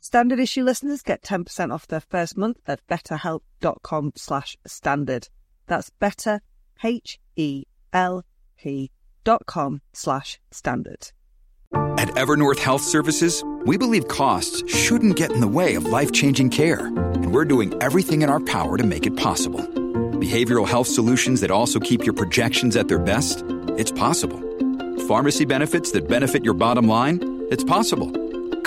Standard issue listeners get 10% off their first month at betterhelp.com slash standard. That's better, H-E-L-P dot com slash standard. At Evernorth Health Services, we believe costs shouldn't get in the way of life changing care, and we're doing everything in our power to make it possible. Behavioral health solutions that also keep your projections at their best? It's possible. Pharmacy benefits that benefit your bottom line? It's possible.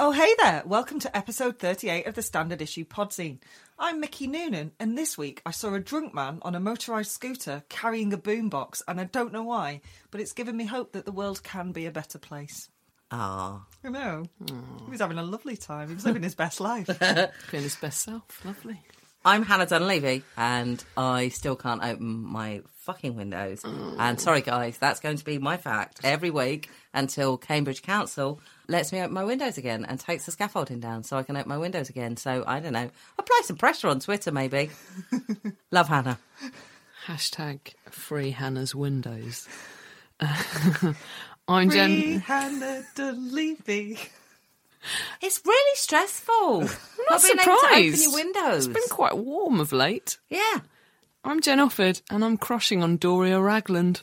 Oh, hey there. Welcome to episode 38 of the Standard Issue Podzine. I'm Mickey Noonan, and this week I saw a drunk man on a motorised scooter carrying a boombox, and I don't know why, but it's given me hope that the world can be a better place. Ah, I know. He was having a lovely time. He was living his best life. Being his best self. Lovely. I'm Hannah Dunleavy, and I still can't open my fucking windows. And sorry, guys, that's going to be my fact every week until Cambridge Council lets me open my windows again and takes the scaffolding down so I can open my windows again. So I don't know. Apply some pressure on Twitter, maybe. Love Hannah. Hashtag free Hannah's windows. I'm Jen. Free Hannah Dunleavy. It's really stressful. not not being able to open surprised. your windows. It's been quite warm of late. yeah. I'm Jen Offord, and I'm crushing on Doria Ragland.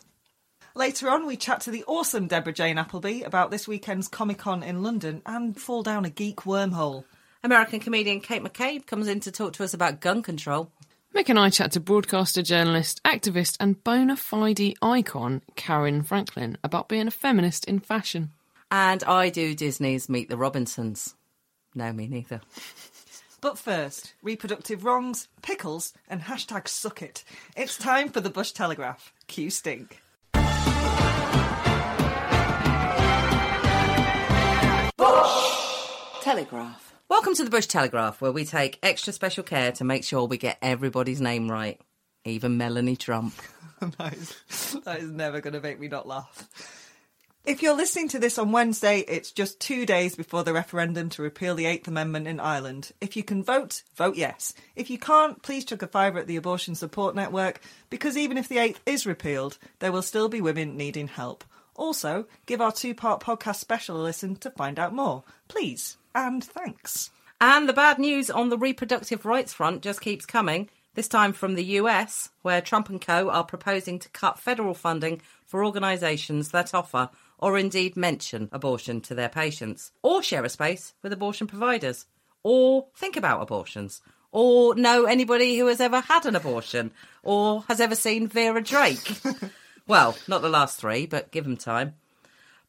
Later on, we chat to the awesome Debra-Jane Appelby about this weekend's Comic Con in London and fall down a geek wormhole. American comedian Kate McCabe comes in to talk to us about gun control. Mick and I chat to broadcaster, journalist, activist, and bona fide icon Caryn Franklin about being a feminist in fashion. And I do Disney's Meet the Robinsons. No, me neither. But first, reproductive wrongs, pickles, and hashtag suck it. It's time for the Bush Telegraph. Q stink. Bush Telegraph. Welcome to the Bush Telegraph, where we take extra special care to make sure we get everybody's name right, even Melanie Trump. that, is, that is never going to make me not laugh. If you're listening to this on Wednesday, it's just two days before the referendum to repeal the Eighth Amendment in Ireland. If you can vote, vote yes. If you can't, please chuck a fiver at the Abortion Support Network, because even if the Eighth is repealed, there will still be women needing help. Also, give our two part podcast special a listen to find out more. Please, and thanks. And the bad news on the reproductive rights front just keeps coming. This time from the US, where Trump and co are proposing to cut federal funding for organisations that offer or indeed mention abortion to their patients, or share a space with abortion providers, or think about abortions, or know anybody who has ever had an abortion, or has ever seen Vera Drake. well, not the last three, but give them time.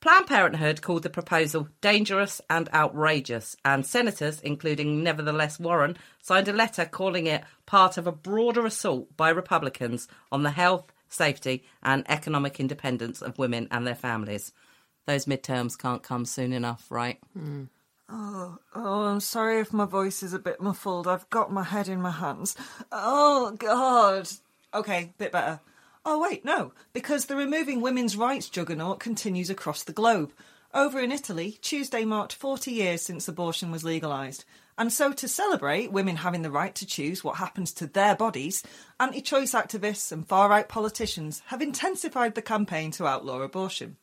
Planned Parenthood called the proposal dangerous and outrageous, and senators, including Nevertheless Warren, signed a letter calling it part of a broader assault by Republicans on the health, safety, and economic independence of women and their families. Those midterms can't come soon enough, right? Oh, oh, I'm sorry if my voice is a bit muffled. I've got my head in my hands. Oh, God. Okay, bit better. Oh, wait, no, because the removing women's rights juggernaut continues across the globe. Over in Italy, Tuesday marked 40 years since abortion was legalised. And so, to celebrate women having the right to choose what happens to their bodies, anti choice activists and far right politicians have intensified the campaign to outlaw abortion.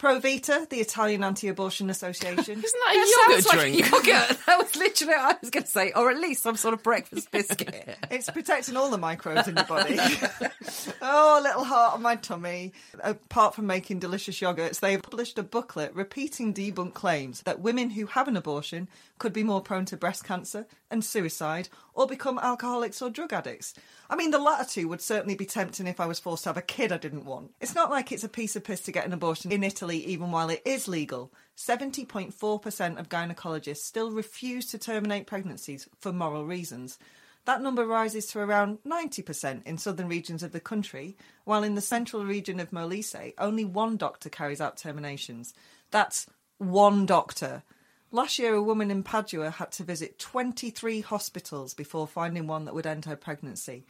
Pro Vita, the Italian Anti Abortion Association. Isn't that a yogurt Sounds like drink? yogurt. That was literally what I was going to say, or at least some sort of breakfast biscuit. It's protecting all the microbes in your body. oh, a little heart on my tummy. Apart from making delicious yogurts, they've published a booklet repeating debunked claims that women who have an abortion could be more prone to breast cancer and suicide or become alcoholics or drug addicts. I mean, the latter two would certainly be tempting if I was forced to have a kid I didn't want. It's not like it's a piece of piss to get an abortion in Italy, even while it is legal. 70.4% of gynecologists still refuse to terminate pregnancies for moral reasons. That number rises to around 90% in southern regions of the country, while in the central region of Molise, only one doctor carries out terminations. That's one doctor. Last year, a woman in Padua had to visit 23 hospitals before finding one that would end her pregnancy.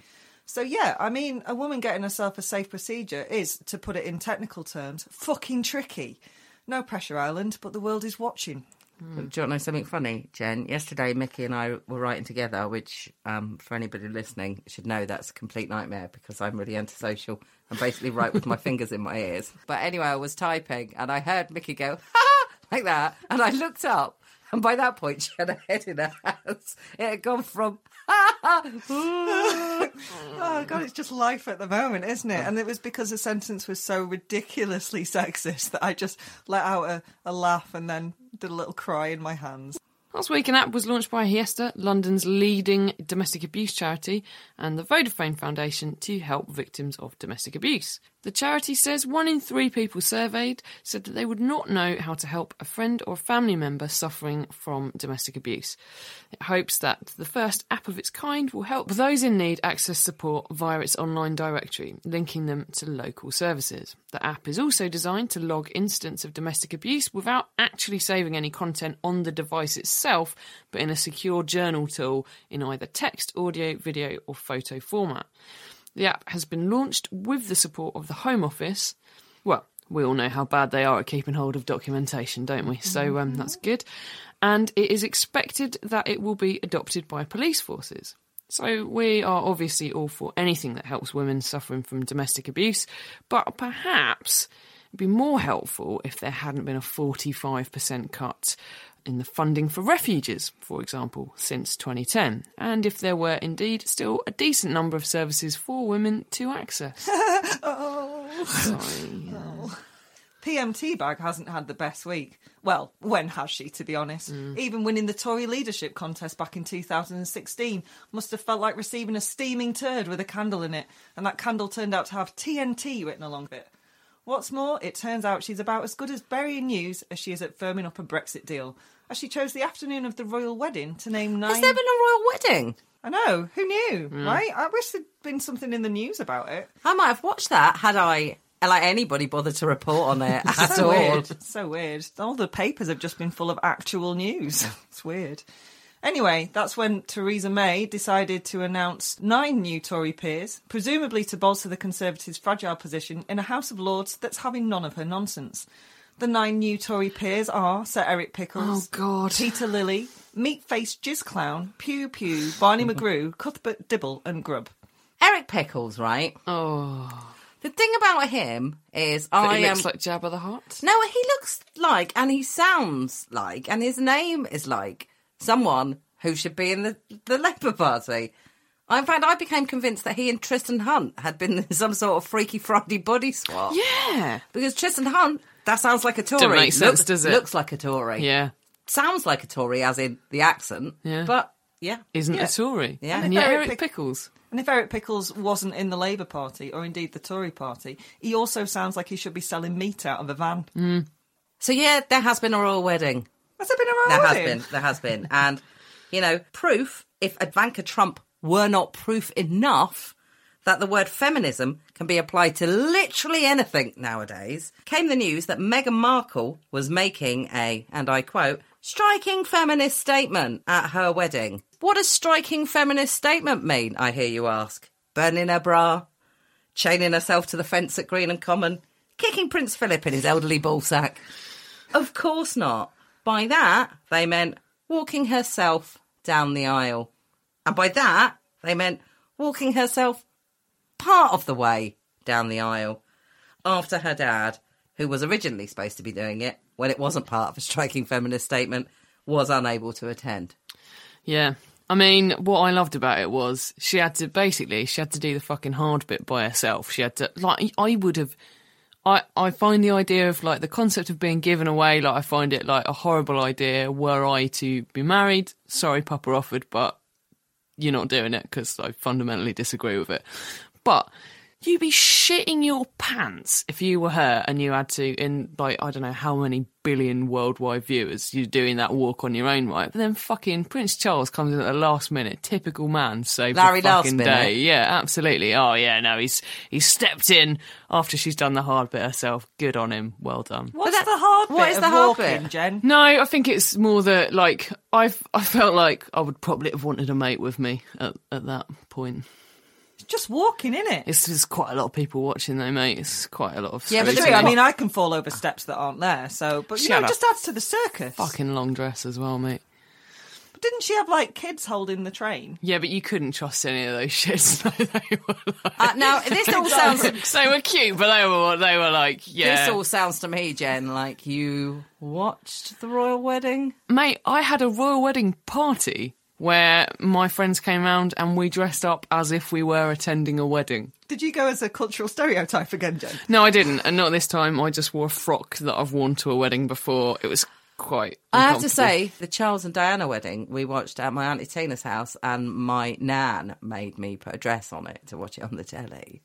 So, yeah, I mean, a woman getting herself a safe procedure is, to put it in technical terms, fucking tricky. No pressure, Ireland, but the world is watching. Do you want to know something funny, Jen? Yesterday, Mickey and I were writing together, which, um, for anybody listening, should know that's a complete nightmare because I'm really antisocial and basically write with my fingers in my ears. But anyway, I was typing and I heard Mickey go, ha, like that. And I looked up, and by that point, she had a head in her hands. It had gone from, ha, ha, Oh, God, it's just life at the moment, isn't it? And it was because the sentence was so ridiculously sexist that I just let out a, a laugh and then did a little cry in my hands. Last week, an app was launched by Hestia, London's leading domestic abuse charity, and the Vodafone Foundation to help victims of domestic abuse. The charity says one in three people surveyed said that they would not know how to help a friend or family member suffering from domestic abuse. It hopes that the first app of its kind will help those in need access support via its online directory, linking them to local services. The app is also designed to log incidents of domestic abuse without actually saving any content on the device itself, but in a secure journal tool in either text, audio, video, or photo format. The app has been launched with the support of the Home Office. Well, we all know how bad they are at keeping hold of documentation, don't we? So um, that's good. And it is expected that it will be adopted by police forces. So we are obviously all for anything that helps women suffering from domestic abuse, but perhaps it'd be more helpful if there hadn't been a 45% cut in the funding for refuges, for example, since 2010, and if there were indeed still a decent number of services for women to access. oh. Sorry. Oh. PMT Bag hasn't had the best week. Well, when has she, to be honest? Mm. Even winning the Tory leadership contest back in 2016 must have felt like receiving a steaming turd with a candle in it, and that candle turned out to have TNT written along it. What's more, it turns out she's about as good as burying news as she is at firming up a Brexit deal, as she chose the afternoon of the royal wedding to name nine. Has there been a royal wedding? I know, who knew, hmm. right? I wish there'd been something in the news about it. I might have watched that had I, like anybody, bothered to report on it at so all. weird. So weird. All the papers have just been full of actual news. it's weird. Anyway, that's when Theresa May decided to announce nine new Tory peers, presumably to bolster the Conservatives' fragile position in a House of Lords that's having none of her nonsense. The nine new Tory peers are Sir Eric Pickles, Oh, God. Peter Lilley, Meat Faced Jizz Clown, Pew Pew, Barney McGrew, Cuthbert Dibble, and Grub. Eric Pickles, right? Oh, The thing about him is but I he am. looks like Jabba the Hutt. No, he looks like, and he sounds like, and his name is like someone who should be in the the Labour Party. In fact, I became convinced that he and Tristram Hunt had been some sort of Freaky Friday body swap. Yeah. Because Tristram Hunt, that sounds like a Tory. Doesn't make sense, looks, does it? Looks like a Tory. Yeah. Sounds like a Tory, as in the accent. Yeah. But yeah. Isn't Yeah. a Tory. Yeah. And yet Eric Eric Pickles. And if Eric Pickles wasn't in the Labour Party or indeed the Tory Party, he also sounds like he should be selling meat out of a van. Mm. So yeah, there has been a royal wedding. Has there been a row There has been. There has been. And, you know, proof, if Ivanka Trump were not proof enough that the word feminism can be applied to literally anything nowadays, came the news that Meghan Markle was making a, and I quote, striking feminist statement at her wedding. What does striking feminist statement mean, I hear you ask? Burning her bra, chaining herself to the fence at Greenham Common, kicking Prince Philip in his elderly ballsack. Of course not. By that, they meant walking herself down the aisle. And by that, they meant walking herself part of the way down the aisle after her dad, who was originally supposed to be doing it when it wasn't part of a striking feminist statement, was unable to attend. Yeah. I mean, what I loved about it was she had to basically she had to do the fucking hard bit by herself. She had to like I would have I I find the idea of like the concept of being given away like I find it like a horrible idea were I to be married. Sorry Papa Offord, but you're not doing it because I fundamentally disagree with it. But you'd be shitting your pants if you were her and you had to, in like, I don't know how many billion worldwide viewers, you're doing that walk on your own, right? But then fucking Prince Charles comes in at the last minute, typical man, saved Larry the last fucking minute. day. Yeah, absolutely. Oh, yeah, no, he's he's stepped in after she's done the hard bit herself. Good on him. Well done. What's that- the hard what bit is of the hard walking, bit? Jen? No, I think it's more that like I've I felt like I would probably have wanted a mate with me at, at that point. It's just walking, in it? It's just quite a lot of people watching though, mate. It's quite a lot of Yeah, but True. I mean, I can fall over steps that aren't there. So, but you Shut know, up. it just adds to the circus. fucking long dress as well, mate. But didn't she have like kids holding the train? Yeah, but you couldn't trust any of those shits. No, they were like, Uh, now, this all sounds they were cute, but they were they were like, yeah, This all sounds to me, Jen, like you watched the royal wedding. mate. I had a royal wedding party where my friends came round and we dressed up as if we were attending a wedding. Did you go as a cultural stereotype again, Jen? No, I didn't, and not this time. I just wore a frock that I've worn to a wedding before. It was quite. I have to say, the Charles and Diana wedding we watched at my auntie Tina's house, and my nan made me put a dress on it to watch it on the telly,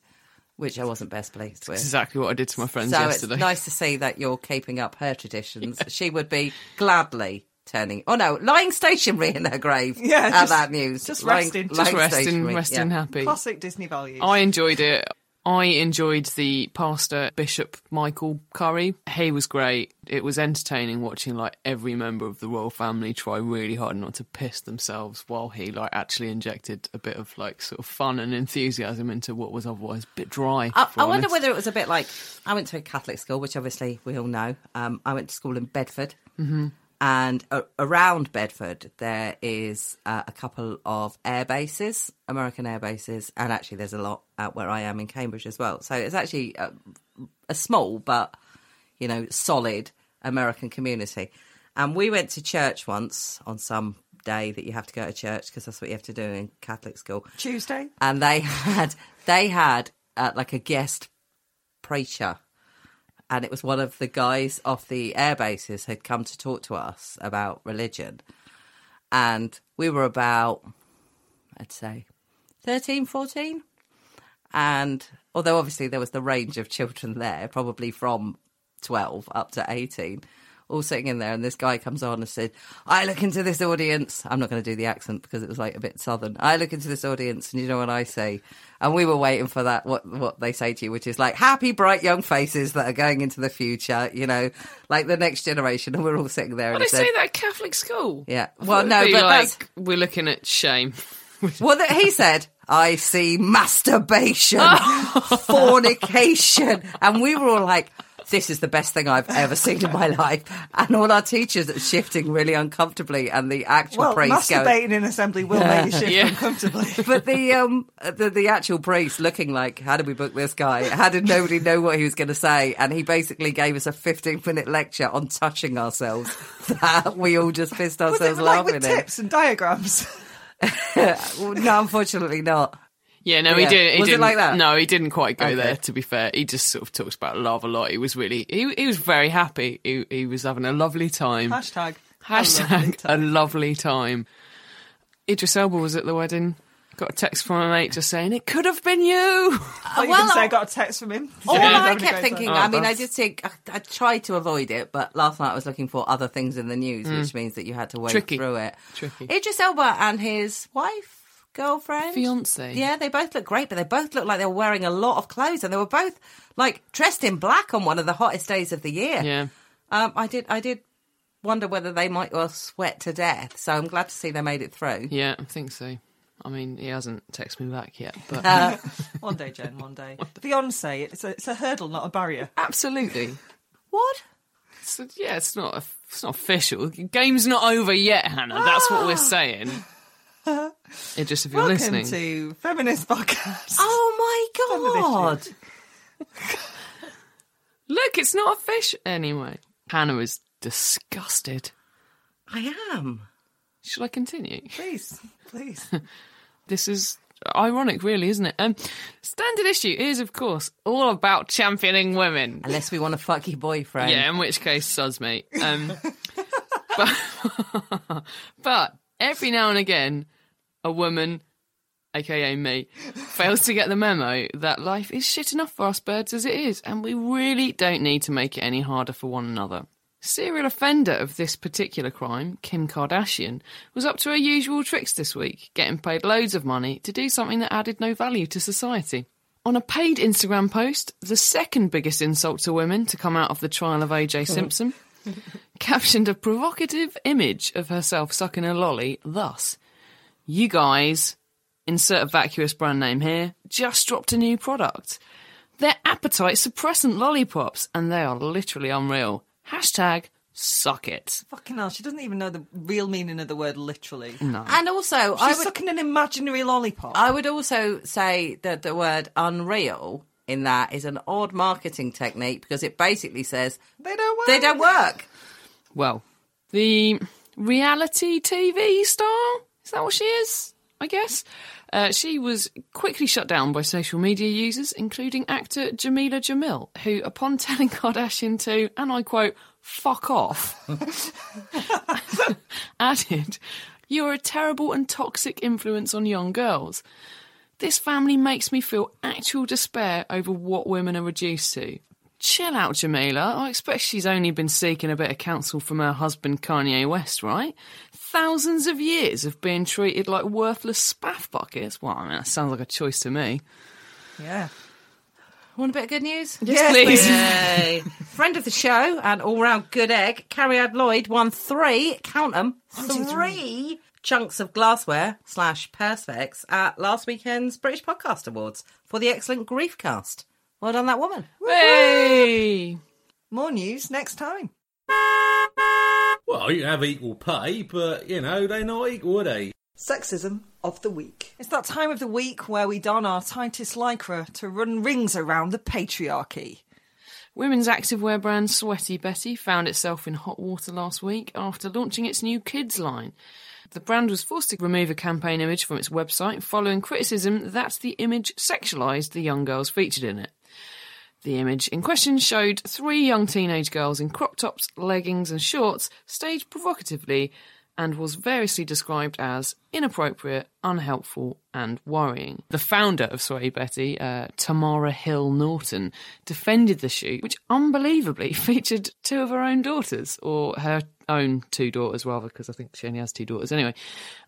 which I wasn't best pleased with. exactly what I did to my friends so yesterday. it's nice to see that you're keeping up her traditions. She would be gladly turning, oh no, lying stationary in her grave Yeah, at just- that news. just lying, resting. Just just lying resting, resting yeah. happy. Classic Disney values. I enjoyed it. I enjoyed the pastor Bishop Michael Curry. He was great. It was entertaining watching like every member of the royal family try really hard not to piss themselves while he like actually injected a bit of like sort of fun and enthusiasm into what was otherwise a bit dry. I, I wonder whether it was a bit like I went to a Catholic school, which obviously we all know. Um, I went to school in Bedford, mm-hmm. And a around Bedford there is uh, a couple of air bases, American air bases, and actually there's a lot out where I am in Cambridge as well. So it's actually a, a small but you know solid American community. And we went to church once on some day that you have to go to church because that's what you have to do in Catholic school Tuesday. and they had they had uh, like a guest preacher and it was one of the guys off the air bases had come to talk to us about religion. And we were about i'd say 13 14 and although obviously there was the range of children there probably from 12 up to 18 all sitting in there and this guy comes on and said i look into this audience i'm not going to do the accent because it was like a bit southern i look into this audience and you know what i say and we were waiting for that what what they say to you which is like happy bright young faces that are going into the future you know like the next generation and we're all sitting there Well, and they say that at Catholic school. Yeah. Well, no, but like, we're looking at shame. Well, that he said, I see masturbation, fornication. And we were all like, this is the best thing I've ever seen in my life. And all our teachers are shifting really uncomfortably, and the actual Well, priest going. masturbating in assembly will make you shift Yeah. uncomfortably. But the um the, the actual priest looking like how did we book this guy? How did nobody know what he was going to say? And he basically gave us a fifteen minute lecture on touching ourselves that we all just pissed Was ourselves it like laughing with at. tips and diagrams? Well, no, unfortunately not. Yeah, no, he Yeah. did. He Was it didn't, like that? No, he didn't quite go Okay. there. To be fair, he just sort of talks about love a lot. He was really, he, he was very happy. He, he was having a lovely time. Hashtag. Hashtag a lovely time. Idris Elba was at the wedding. Got a text from a mate just saying it could have been you. Uh, I thought you were well, say I I- got a text from him. All Yeah, I kept thinking. Oh, I mean, I that's- did think, I, I tried to avoid it, but last night I was looking for other things in the news, mm. which means that you had to wade Tricky. through it. Tricky. Idris Elba and his wife, girlfriend, Fiance. Yeah, they both look great, but they both look like they were wearing a lot of clothes, and they were both like dressed in black on one of the hottest days of the year. Yeah. Um, I did, I did wonder whether they might well sweat to death. So I'm glad to see they made it through. Yeah, I think so. I mean, he hasn't texted me back yet, but Uh, One day, Jen, one day. Fiance, it's a, it's a hurdle, not a barrier. absolutely. what? It's, yeah, it's not. It's not official. Game's not over yet, Hannah. That's what we're saying. It just if you're Welcome listening. to Feminist Podcast. Oh my god! Look, it's not a fish anyway. Hannah is disgusted. I am. Should I continue? Please, please. This is ironic, really, isn't it? Um, standard issue is, of course, all about championing women. Unless we want to fuck your boyfriend. Yeah, in which case, suds, mate. Um, but, but every now and again, a woman, aka me, fails to get the memo that life is shit enough for us birds as it is, and we really don't need to make it any harder for one another. Serial offender of this particular crime, Kim Kardashian, was up to her usual tricks this week, getting paid loads of money to do something that added no value to society. On a paid Instagram post, the second biggest insult to women to come out of the trial of OJ Simpson, captioned a provocative image of herself sucking a lolly thus You guys, insert a vacuous brand name here, just dropped a new product. They're appetite suppressant lollipops, and they are literally unreal. Hashtag suck it. Fucking hell, she doesn't even know the real meaning of the word literally. No. And also, I She's would, sucking an imaginary lollipop. I would also say that the word unreal in that is an odd marketing technique because it basically says they don't work. they don't work. Well, the reality TV star? Is that what she is? I guess. Uh, she was quickly shut down by social media users, including actor Jameela Jamil, who, upon telling Kardashian to, and I quote, fuck off, added, You're a terrible and toxic influence on young girls. This family makes me feel actual despair over what women are reduced to. Chill out, Jameela. I expect she's only been seeking a bit of counsel from her husband Kanye West, right? Thousands of years of being treated like worthless spaff buckets. Well, I mean, that sounds like a choice to me. Yeah. Want a bit of good news? Yes, please. Yay. Friend of the show and all round good egg, Cariad Lloyd won three, count them, three chunks of glassware slash perspex at last weekend's British Podcast Awards for the excellent Griefcast. Well done, that woman. Hey! More news next time. Well, you have equal pay, but you know they're not equal, are they? Sexism of the week. It's that time of the week where we don our tightest lycra to run rings around the patriarchy. Women's activewear brand Sweaty Betty found itself in hot water last week after launching its new kids line. The brand was forced to remove a campaign image from its website following criticism that the image sexualised the young girls featured in it. The image in question showed three young teenage girls in crop tops, leggings, and shorts staged provocatively and was variously described as inappropriate, unhelpful, and worrying. The founder of Sweaty Betty, uh, Tamara Hill Norton, defended the shoot, which unbelievably featured two of her own daughters, or her own two daughters, rather, because I think she only has two daughters anyway.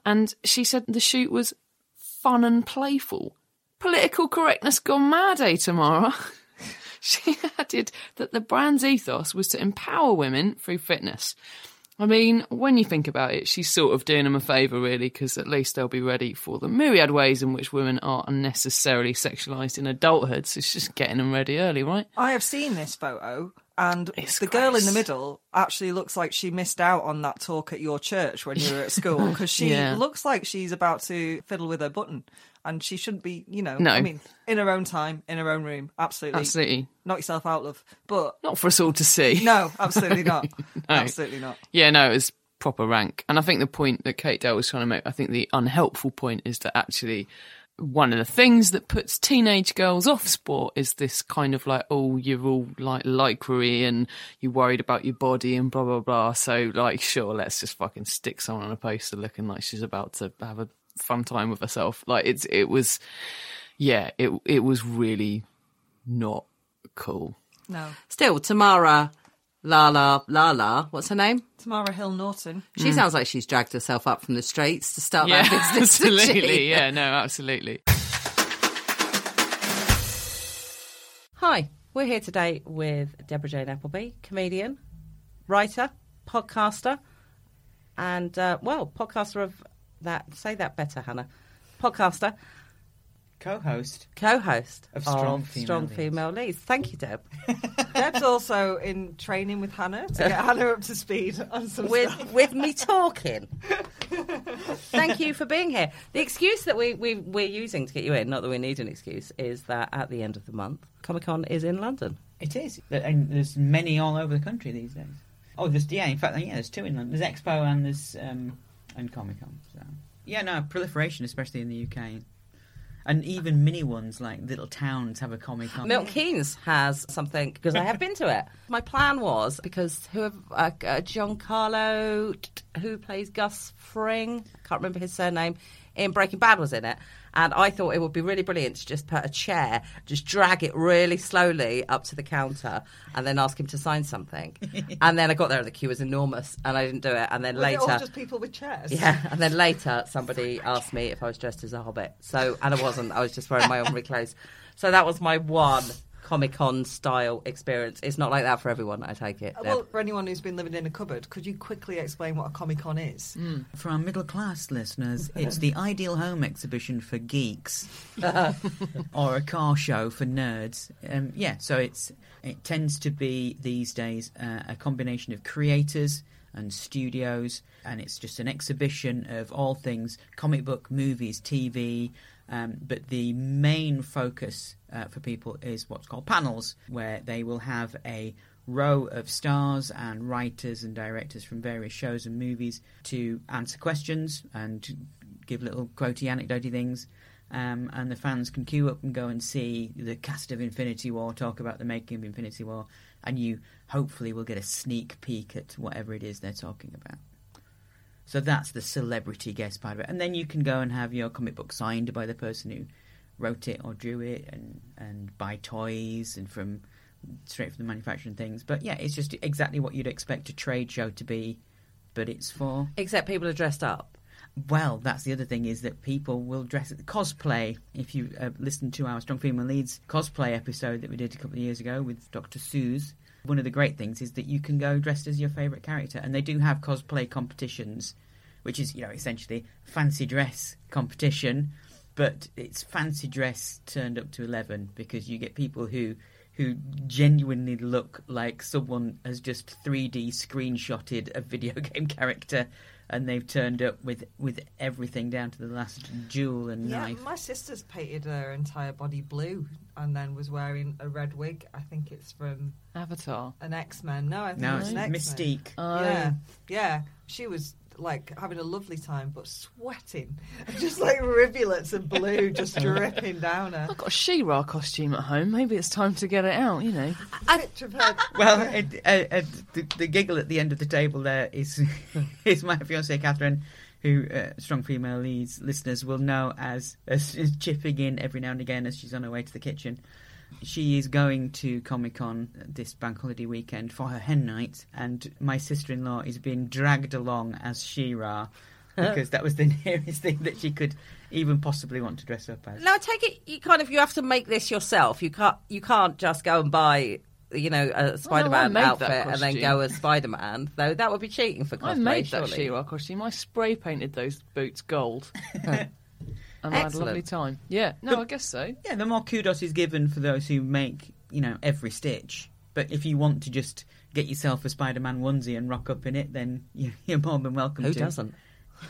And she said the shoot was fun and playful. Political correctness gone mad, eh, Tamara? She added that the brand's ethos was to empower women through fitness. I mean, when you think about it, she's sort of doing them a favour, really, because at least they'll be ready for the myriad ways in which women are unnecessarily sexualised in adulthood. So it's just getting them ready early, right? I have seen this photo, and It's the girl in the middle actually looks like she missed out on that talk at your church when you were at school because she Yeah. looks like she's about to fiddle with her button, and she shouldn't be, you know. No. I mean, in her own time, in her own room, absolutely. Absolutely. Knock yourself out, love. But Not for us all to see. no, absolutely not. Absolutely not. Yeah, no, it was proper rank. And I think the point that Kate Dale was trying to make, I think the unhelpful point is that actually one of the things that puts teenage girls off sport is this kind of like, oh, you're all like lycra and you're worried about your body and blah blah blah. So like, sure, let's just fucking stick someone on a poster looking like she's about to have a fun time with herself. Like it's it was, yeah, it it was really not cool. No. Still, Tamara, Lala, Lala, what's her name? Tamara Hill Norton. She sounds like she's dragged herself up from the streets to start Yeah, that business. absolutely. Yeah, no, absolutely. Hi, we're here today with Debra-Jane Appelby, comedian, writer, podcaster, and, uh, well, podcaster of that, say that better, Hannah. Podcaster, Co-host. co host Of Strong Female Strong Leads. Female Leads. Thank you, Deb. Deb's also in training with Hannah to get Hannah up to speed on some with stuff. with me talking. Thank you for being here. The excuse that we, we we're using to get you in, not that we need an excuse, is that at the end of the month, Comic Con is in London. It is, and there's many all over the country these days. Oh, there's yeah. In fact, yeah, there's two in London. There's Expo and there's um, and Comic Con. So yeah, no proliferation, especially in the UK, and even mini ones like little towns have a Comic Con. Milton Keynes has something because I have been to it. My plan was because who uh, uh, Giancarlo, t- t- who plays Gus Fring, can't remember his surname, in Breaking Bad was in it, and I thought it would be really brilliant to just put a chair, just drag it really slowly up to the counter, and then ask him to sign something. and then I got there and the queue was enormous, and I didn't do it. And then Was it all later, just people with chairs? yeah, and then later somebody asked me if I was dressed as a hobbit. So, and I wasn't. I was just wearing my ordinary clothes. So that was my one Comic Con style experience. It's not like that for everyone. I take it. Deb. Well, for anyone who's been living in a cupboard, could you quickly explain what a Comic Con is? For our middle class listeners, it's the ideal home exhibition for geeks, or a car show for nerds. Um, yeah, so it's it tends to be these days uh, a combination of creators and studios, and it's just an exhibition of all things comic book, movies, TV. Um, but the main focus uh, for people is what's called panels, where they will have a row of stars and writers and directors from various shows and movies to answer questions and give little quotey anecdotey things. Um, and the fans can queue up and go and see the cast of Infinity War talk about the making of Infinity War, and you hopefully will get a sneak peek at whatever it is they're talking about. So that's the celebrity guest part of it, and then you can go and have your comic book signed by the person who wrote it or drew it, and and buy toys and from straight from the manufacturing things. But yeah, it's just exactly what you'd expect a trade show to be, but it's for Except people are dressed up. well, that's the other thing is that people will dress at cosplay. If you uh, listen to our Strong Female Leads cosplay episode that we did a couple of years ago with Dr. Suze, one of the great things is that you can go dressed as your favourite character, and they do have cosplay competitions, which is you know essentially fancy dress competition, but it's fancy dress turned up to eleven because you get people who who genuinely look like someone has just 3D screenshotted a video game character and they've turned up with with everything down to the last jewel and Yeah, knife. my sister's painted her entire body blue and then was wearing a red wig. I think it's from Avatar. an X Men. No, I think No, it's it's an X-Men. Mystique. Oh. yeah, yeah. She was like having a lovely time, but sweating, just like rivulets of blue just dripping down her. I've got a She-Ra costume at home. Maybe it's time to get it out, you know. Her. Well, it, uh, uh, the, the giggle at the end of the table there is is my fiancée Catherine, who uh, strong female leads listeners will know as, as as chipping in every now and again as she's on her way to the kitchen. She is going to Comic Con this bank holiday weekend for her hen night, and my sister in law is being dragged along as She-Ra because that was the nearest thing that she could even possibly want to dress up as. Now, I take it you kind of you have to make this yourself. You can't you can't just go and buy you know a Spider-Man made that outfit and then go as Spider-Man. Though that would be cheating for cosplay. I made that surely. She-Ra costume. I spray painted those boots gold. and I had a Excellent. lovely time. Yeah, no, I guess so. Yeah, the more kudos is given for those who make, you know, every stitch. But if you want to just get yourself a Spider-Man onesie and rock up in it, then you- you're more than welcome Who to. doesn't?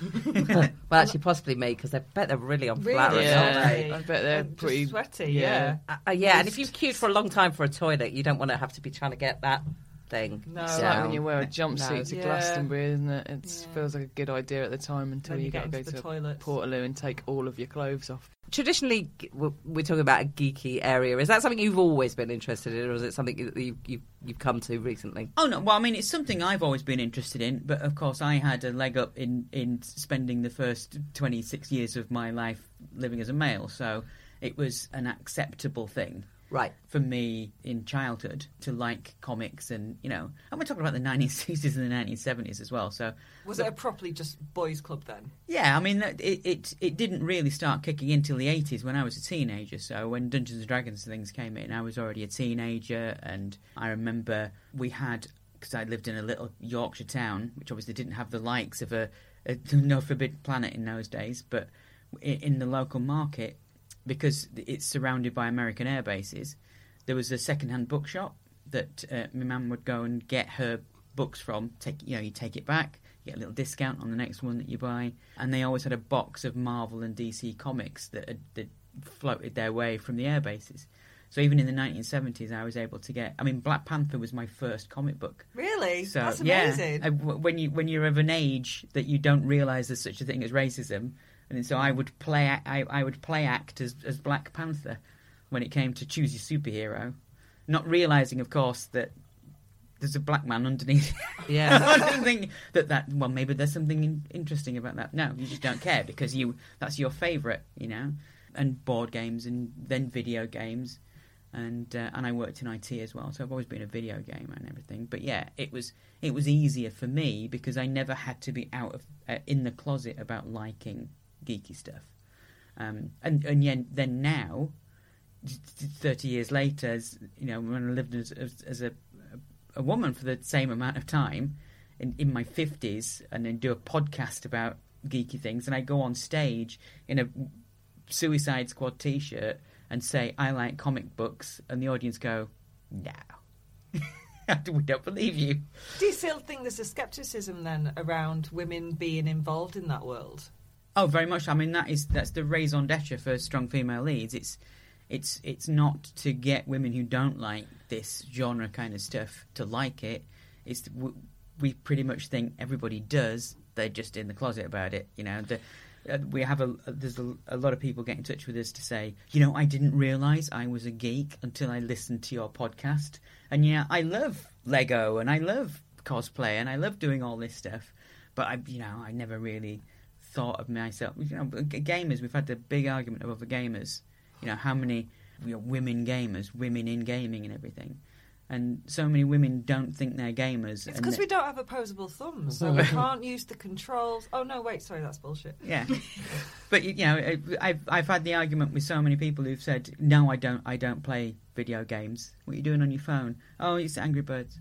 well, actually, possibly me because I bet they're really unflattering. Really? aren't Yeah, they? I bet they're And pretty sweaty. yeah. Yeah. Uh, uh, yeah, and if you've queued for a long time for a toilet, you don't want to have to be trying to get that thing. No. It's like when you wear a jumpsuit to Yeah. Glastonbury, isn't it? It Yeah. feels like a good idea at the time until Then you, you got to go into to the. Portaloo and take all of your clothes off. Traditionally, we're we're talking about a geeky area. Is that something you've always been interested in, or is it something that you, you, you've come to recently? Oh no! Well, I mean, it's something I've always been interested in, but of course, I had a leg up in in spending the first twenty six years of my life living as a male, so it was an acceptable thing Right. for me in childhood to like comics, and you know, and we're talking about the nineteen sixties and the nineteen seventies as well. So Was it a properly just boys' club then? yeah, I mean, it, it it didn't really start kicking in till the eighties when I was a teenager. So when Dungeons and Dragons things came in, I was already a teenager, and I remember we had because I lived in a little Yorkshire town, which obviously didn't have the likes of a, a No Forbidden Planet in those days, but in the local market, because it's surrounded by American air bases, there was a second-hand bookshop that uh, my mum would go and get her books from. Take you know, you take it back, you get a little discount on the next one that you buy, and they always had a box of Marvel and DC comics that had, that floated their way from the air bases. So even in the 1970s, I was able to get. I mean, Black Panther was my first comic book. Really? So That's yeah, amazing. I- w- when you when you're of an age that you don't realise there's such a thing as racism, and so I would play I, I would play act as as Black Panther when it came to choose your superhero, not realising, of course, that there's a black man underneath. Yeah. I don't think that that well maybe there's something in, interesting about that. No, you just don't care because you that's your favourite, you know, and board games and then video games. And uh, and I worked in IT as well, so I've always been a video gamer and everything. But yeah, it was it was easier for me because I never had to be out of uh, in the closet about liking geeky stuff. Um, and and then now, thirty years later, as you know, when I lived as, as, a a woman for the same amount of time in, in my 50s and then do a podcast about geeky things and I go on stage in a Suicide Squad t-shirt and say I like comic books and the audience go no we don't believe you Do you still think there's a scepticism then around women being involved in that world? Oh, very much. I mean, that is that's the raison d'être for strong female leads. It's it's it's not to get women who don't like this genre kind of stuff to like it. It's we pretty much think everybody does. They're just in the closet about it. You know, the, uh, we have a there's a, a lot of people get in touch with us to say, you know, I didn't realise I was a geek until I listened to your podcast. And yeah, I love Lego and I love cosplay and I love doing all this stuff, but I, you know, I never really thought of myself. You know, gamers. We've had the big argument of other gamers. You know, how many you know, women gamers, women in gaming and everything. And so many women don't think they're gamers. It's because we don't have opposable thumbs, so we can't use the controls. Oh no, wait, sorry, that's bullshit. Yeah, but you you know, I've I've had the argument with so many people who've said, "No, I don't. I don't play video games. What are you doing on your phone? Oh, it's Angry Birds."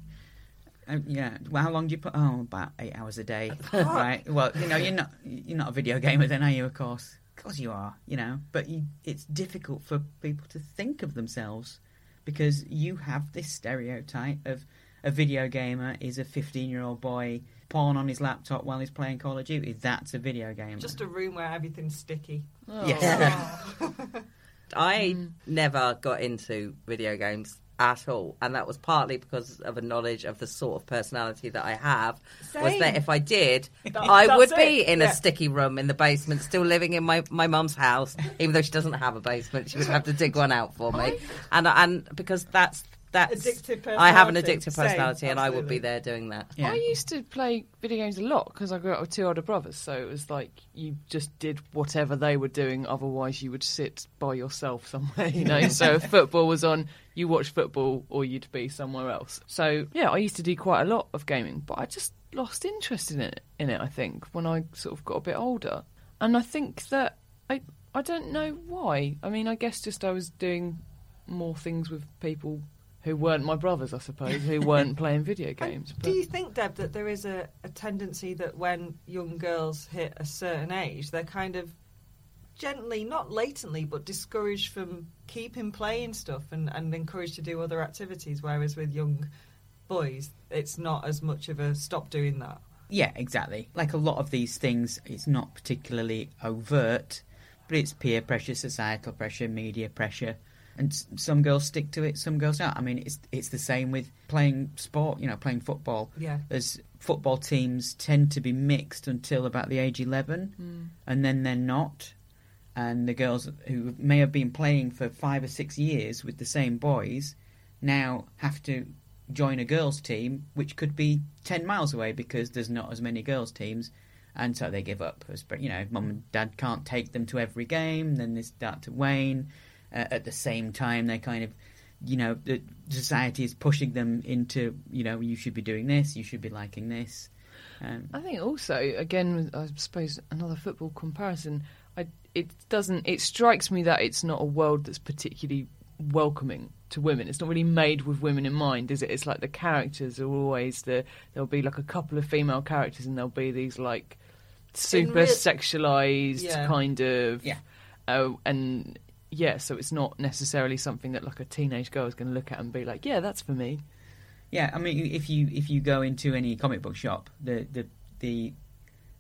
Uh, yeah. Well, how long do you put? Oh, about eight hours a day. right. Well, you know, you're not you're not a video gamer then, are you? Of course, of course you are. You know, but you, it's difficult for people to think of themselves because you have this stereotype of a video gamer is a 15 year old boy porn on his laptop while he's playing Call of Duty. That's a video gamer. Just a room where everything's sticky. Yes. I never got into video games at all, and that was partly because of a knowledge of the sort of personality that I have. Was that if I did, That- I would be in yeah. a sticky room in the basement, still living in my my mum's house, even though she doesn't have a basement. She would have to dig one out for me, and and because that's that's Addictive I have an personality. addictive Same, personality, and I would be there doing that. Yeah. I used to play video games a lot because I grew up with two older brothers, so it was like you just did whatever they were doing. Otherwise, you would sit by yourself somewhere, you know. so if football was on, you watch football, or you'd be somewhere else. So yeah, I used to do quite a lot of gaming, but I just lost interest in it. In it, I think when I sort of got a bit older, and I think that I I don't know why. I mean, I guess just I was doing more things with people. Who weren't my brothers, I suppose, who weren't playing video games. Do you think, Deb, that there is a, a tendency that when young girls hit a certain age, they're kind of gently, not latently, but discouraged from keeping playing stuff and, and encouraged to do other activities, whereas with young boys, it's not as much of a stop doing that? Yeah, exactly. Like a lot of these things, it's not particularly overt, but it's peer pressure, societal pressure, media pressure. And some girls stick to it, some girls don't. I mean, it's it's the same with playing sport. You know, playing football. Yeah. As football teams tend to be mixed until about the age eleven, hmm. and then they're not. And the girls who may have been playing for five or six years with the same boys now have to join a girls' team, which could be ten miles away because there's not as many girls' teams, and so they give up. You know, mum and dad can't take them to every game, then they start to wane. Uh, at the same time, they're kind of, you know, the society is pushing them into, you know, you should be doing this, you should be liking this. Um, I think also, again, I suppose another football comparison. I, it doesn't. It strikes me that it's not a world that's particularly welcoming to women. It's not really made with women in mind, is it? It's like the characters are always the. There'll be like a couple of female characters, and there'll be these like super real- sexualized Yeah. kind of. Yeah. Uh, and yeah, so it's not necessarily something that like a teenage girl is going to look at and be like, yeah, that's for me. Yeah, I mean, if you if you go into any comic book shop, the the the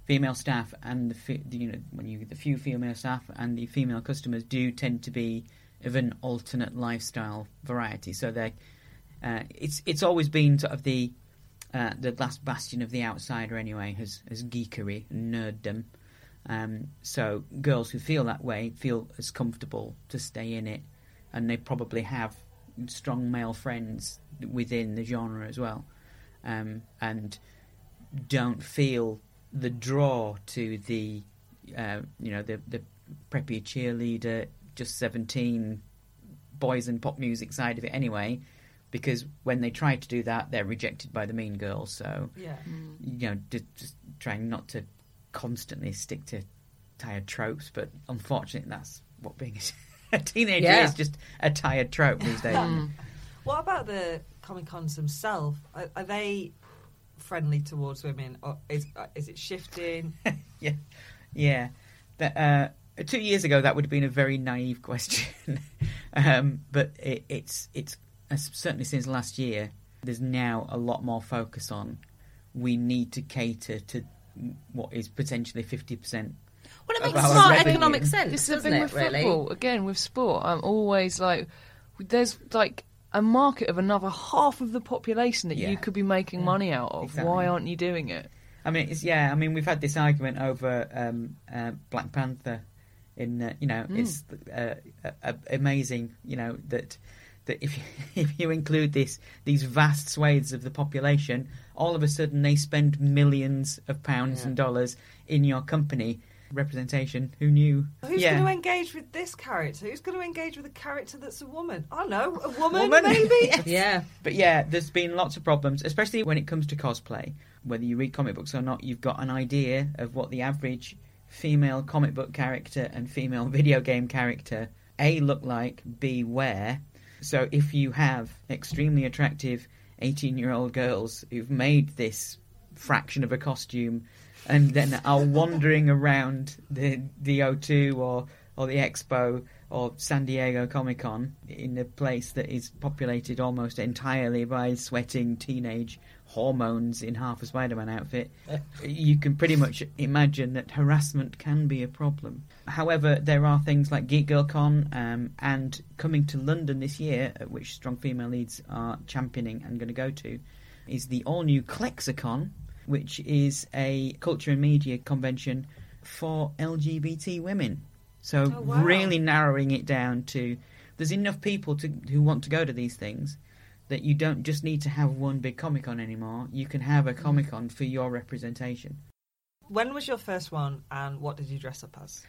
female staff and the, you know when you the few female staff and the female customers do tend to be of an alternate lifestyle variety. So they uh, it's it's always been sort of the uh, the last bastion of the outsider anyway, has as geekery and nerddom. Um, so girls who feel that way feel as comfortable to stay in it, and they probably have strong male friends within the genre as well, um, and don't feel the draw to the uh, you know the the preppy cheerleader, just seventeen, boys and pop music side of it anyway. Because when they try to do that, they're rejected by the mean girls. So Yeah. you know, just, just trying not to constantly stick to tired tropes, but unfortunately, that's what being a teenager Yeah. is just a tired trope these days. What about the Comic Cons themselves? Are, are they friendly towards women, or is uh, is it shifting? yeah, yeah. That, uh, two years ago, that would have been a very naive question, um, but it, it's it's uh, certainly since last year. There's now a lot more focus on we need to cater to what is potentially fifty percent. Well, it makes smart revenue. economic sense, This is the doesn't thing it? with really? football. Again, with sport, I'm always like, there's like a market of another half of the population that Yeah. you could be making money out of. exactly. Why aren't you doing it? I mean, it's yeah. I mean, we've had this argument over um, uh, Black Panther. In uh, you know, it's uh, uh, uh, amazing. You know that that if if you include this these vast swathes of the population, all of a sudden they spend millions of pounds and dollars in your company representation. Who knew? Who's yeah. going to engage with this character? Who's going to engage with a character that's a woman? I know, a woman, Woman. maybe. Yeah. But yeah, there's been lots of problems, especially when it comes to cosplay. Whether you read comic books or not, you've got an idea of what the average female comic book character and female video game character A look like, B wear. So if you have extremely attractive 18 year old girls who've made this fraction of a costume and then are wandering around the the O2 or or the Expo or San Diego Comic Con in a place that is populated almost entirely by sweating teenage hormones in half a Spider-Man outfit, you can pretty much imagine that harassment can be a problem. However, there are things like Geek Girl Con um, and coming to London this year, at which Strong Female Leads are championing and going to go to, is the all-new ClexaCon, which is a culture and media convention for LGBT women. So Oh, wow. really narrowing it down to there's enough people to who want to go to these things that you don't just need to have one big Comic Con anymore. You can have a Comic Con for your representation. When was your first one, and what did you dress up as?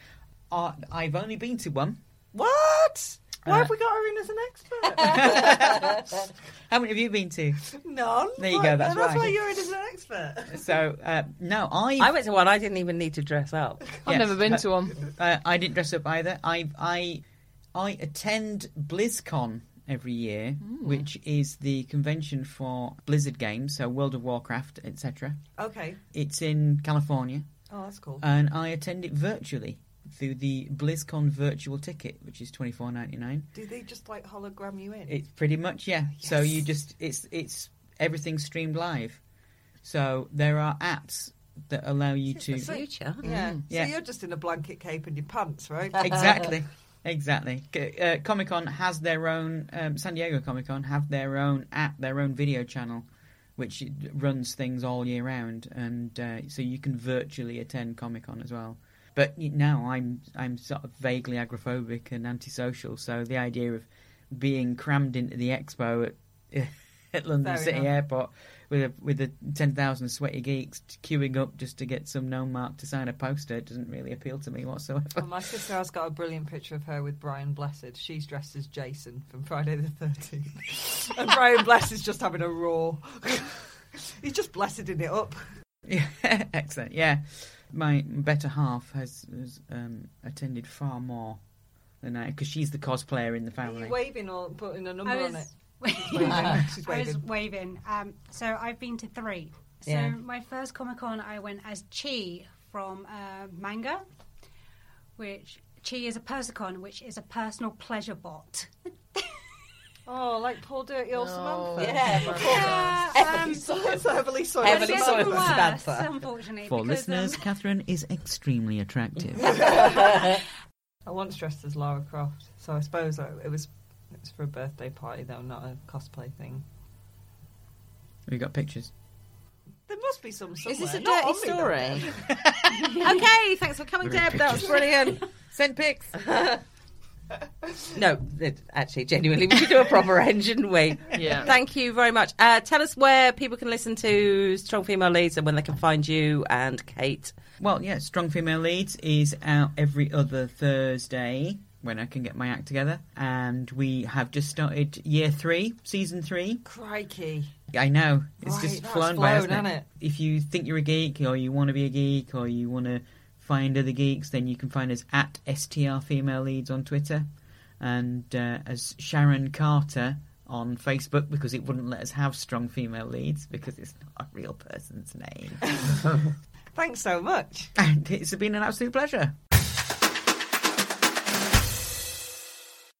Uh, I've only been to one. What? Why Uh, have we got her in as an expert? How many have you been to? None. There you go, that's That's why. why you're in as an expert. So uh, no, I I went to one. I didn't even need to dress up. I've Yes, never been uh, to one. Uh, I didn't dress up either. I I I attend BlizzCon every year, which is the convention for Blizzard games, so World of Warcraft, etc. Okay. It's in California, Oh, that's cool. and I attend it virtually through the BlizzCon virtual ticket, which is twenty four ninety nine. Do they just like hologram you in? It's pretty much yeah. So you just it's it's everything's streamed live. So there are apps that allow you The to future. yeah. Yeah. So you're just in a blanket cape and your pants, right? exactly Exactly. Uh, Comic Con has their own. Um, San Diego Comic Con have their own app, their own video channel, which runs things all year round, and uh, so you can virtually attend Comic Con as well. But now I'm I'm sort of vaguely agoraphobic and antisocial, so the idea of being crammed into the expo at, at London Fair City enough. Airport with a, with the ten thousand sweaty geeks queuing up just to get some known mark to sign a poster doesn't really appeal to me whatsoever. Well, my sister has got a brilliant picture of her with Brian Blessed. She's dressed as Jason from Friday the 13th. and Brian Blessed's just having a roar. He's just blesseding it up. Yeah, excellent. Yeah, my better half has, has um, attended far more than I because she's the cosplayer in the Are family. you waving or putting a number I on it? waving. She's I was waving. waving. Um, so I've been to three. So Yeah. my first Comic Con, I went as Chi from uh, manga, which Chi is a Persocom, which is a personal pleasure bot. Oh, like poor dirty old Samantha. Yeah, um, It's heavily soiled. Heavily soiled getting worse, Samantha. unfortunately. For listeners, um, Catherine is extremely attractive. I once dressed as Lara Croft, so I suppose I- it was it was for a birthday party though, not a cosplay thing. we got pictures. There must be some somewhere. Is this a Not dirty on me, though. story? okay, thanks for coming, Deb. That was brilliant. Send pics. No, actually, genuinely, we should do a proper end, shouldn't we? Yeah. Thank you very much. Uh, tell us where people can listen to Strong Female Leads and when they can find you and Kate. Well, yeah, Strong Female Leads is out every other Thursday when I can get my act together, and we have just started year three, season three. Crikey. I know it's Right, just that's flown by, flown, hasn't it? hasn't it? If you think you're a geek, or you want to be a geek, or you want to find other geeks, then you can find us at STR Female Leads on Twitter, and uh, as Sharon Carter on Facebook because it wouldn't let us have Strong Female Leads because it's not a real person's name. Thanks so much. and it's been an absolute pleasure.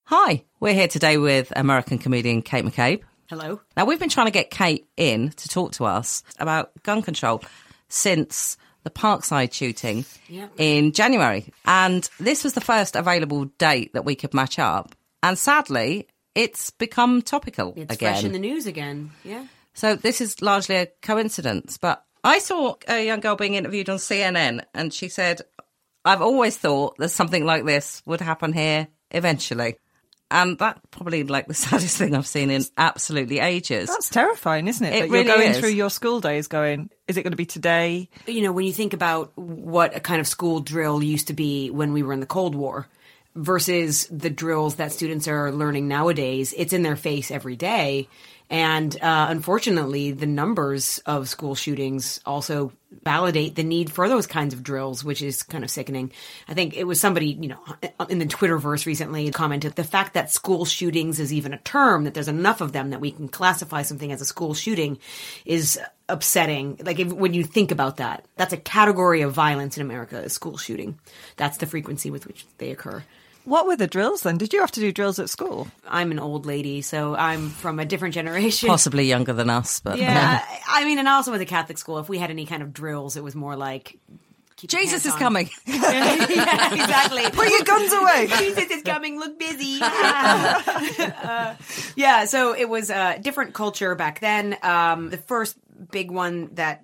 Hi, we're here today with American comedian Kate McCabe. Hello. Now, we've been trying to get Kate in to talk to us about gun control since the Parkland shooting Yep. in January. And this was the first available date that we could match up. And sadly, it's become topical It's again. fresh in the news again. Yeah. So this is largely a coincidence, but I saw a young girl being interviewed on CNN and she said, I've always thought that something like this would happen here eventually. And that's probably like the saddest thing I've seen in absolutely ages. That's terrifying, isn't it? It that really you're going is. through your school days going, is it going to be today? You know, when you think about what a kind of school drill used to be when we were in the Cold War versus the drills that students are learning nowadays, it's in their face every day. And uh, unfortunately, the numbers of school shootings also validate the need for those kinds of drills, which is kind of sickening. I think it was somebody, you know, in the Twitterverse recently commented the fact that school shootings is even a term, that there's enough of them that we can classify something as a school shooting is upsetting. Like if, when you think about that, that's a category of violence in America, is school shooting. That's the frequency with which they occur. What were the drills then? Did you have to do drills at school? I'm an old lady, so I'm from a different generation. Possibly younger than us, but Yeah, I, I mean, and I also went to Catholic school. If we had any kind of drills, it was more like keep Jesus is on. coming. yeah, exactly. Put your guns away. Jesus is coming. Look busy. Uh, yeah, so it was a different culture back then. Um, the first big one that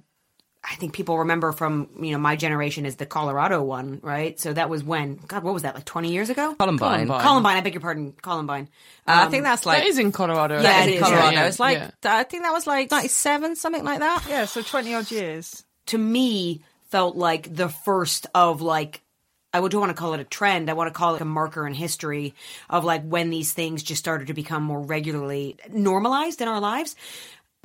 I think people remember from you know my generation is the Colorado one, right? So that was when God, what was that like twenty years ago? Columbine. Columbine. Columbine. I beg your pardon, Columbine. Uh, I think that's like that is in Colorado. Yeah, I it think. is, Colorado. Yeah, it's like yeah. I think that was like ninety seven, something like that. Yeah, so 20 odd years. to me felt like the first of like I would don't want to call it a trend. I want to call it a marker in history of like when these things just started to become more regularly normalized in our lives.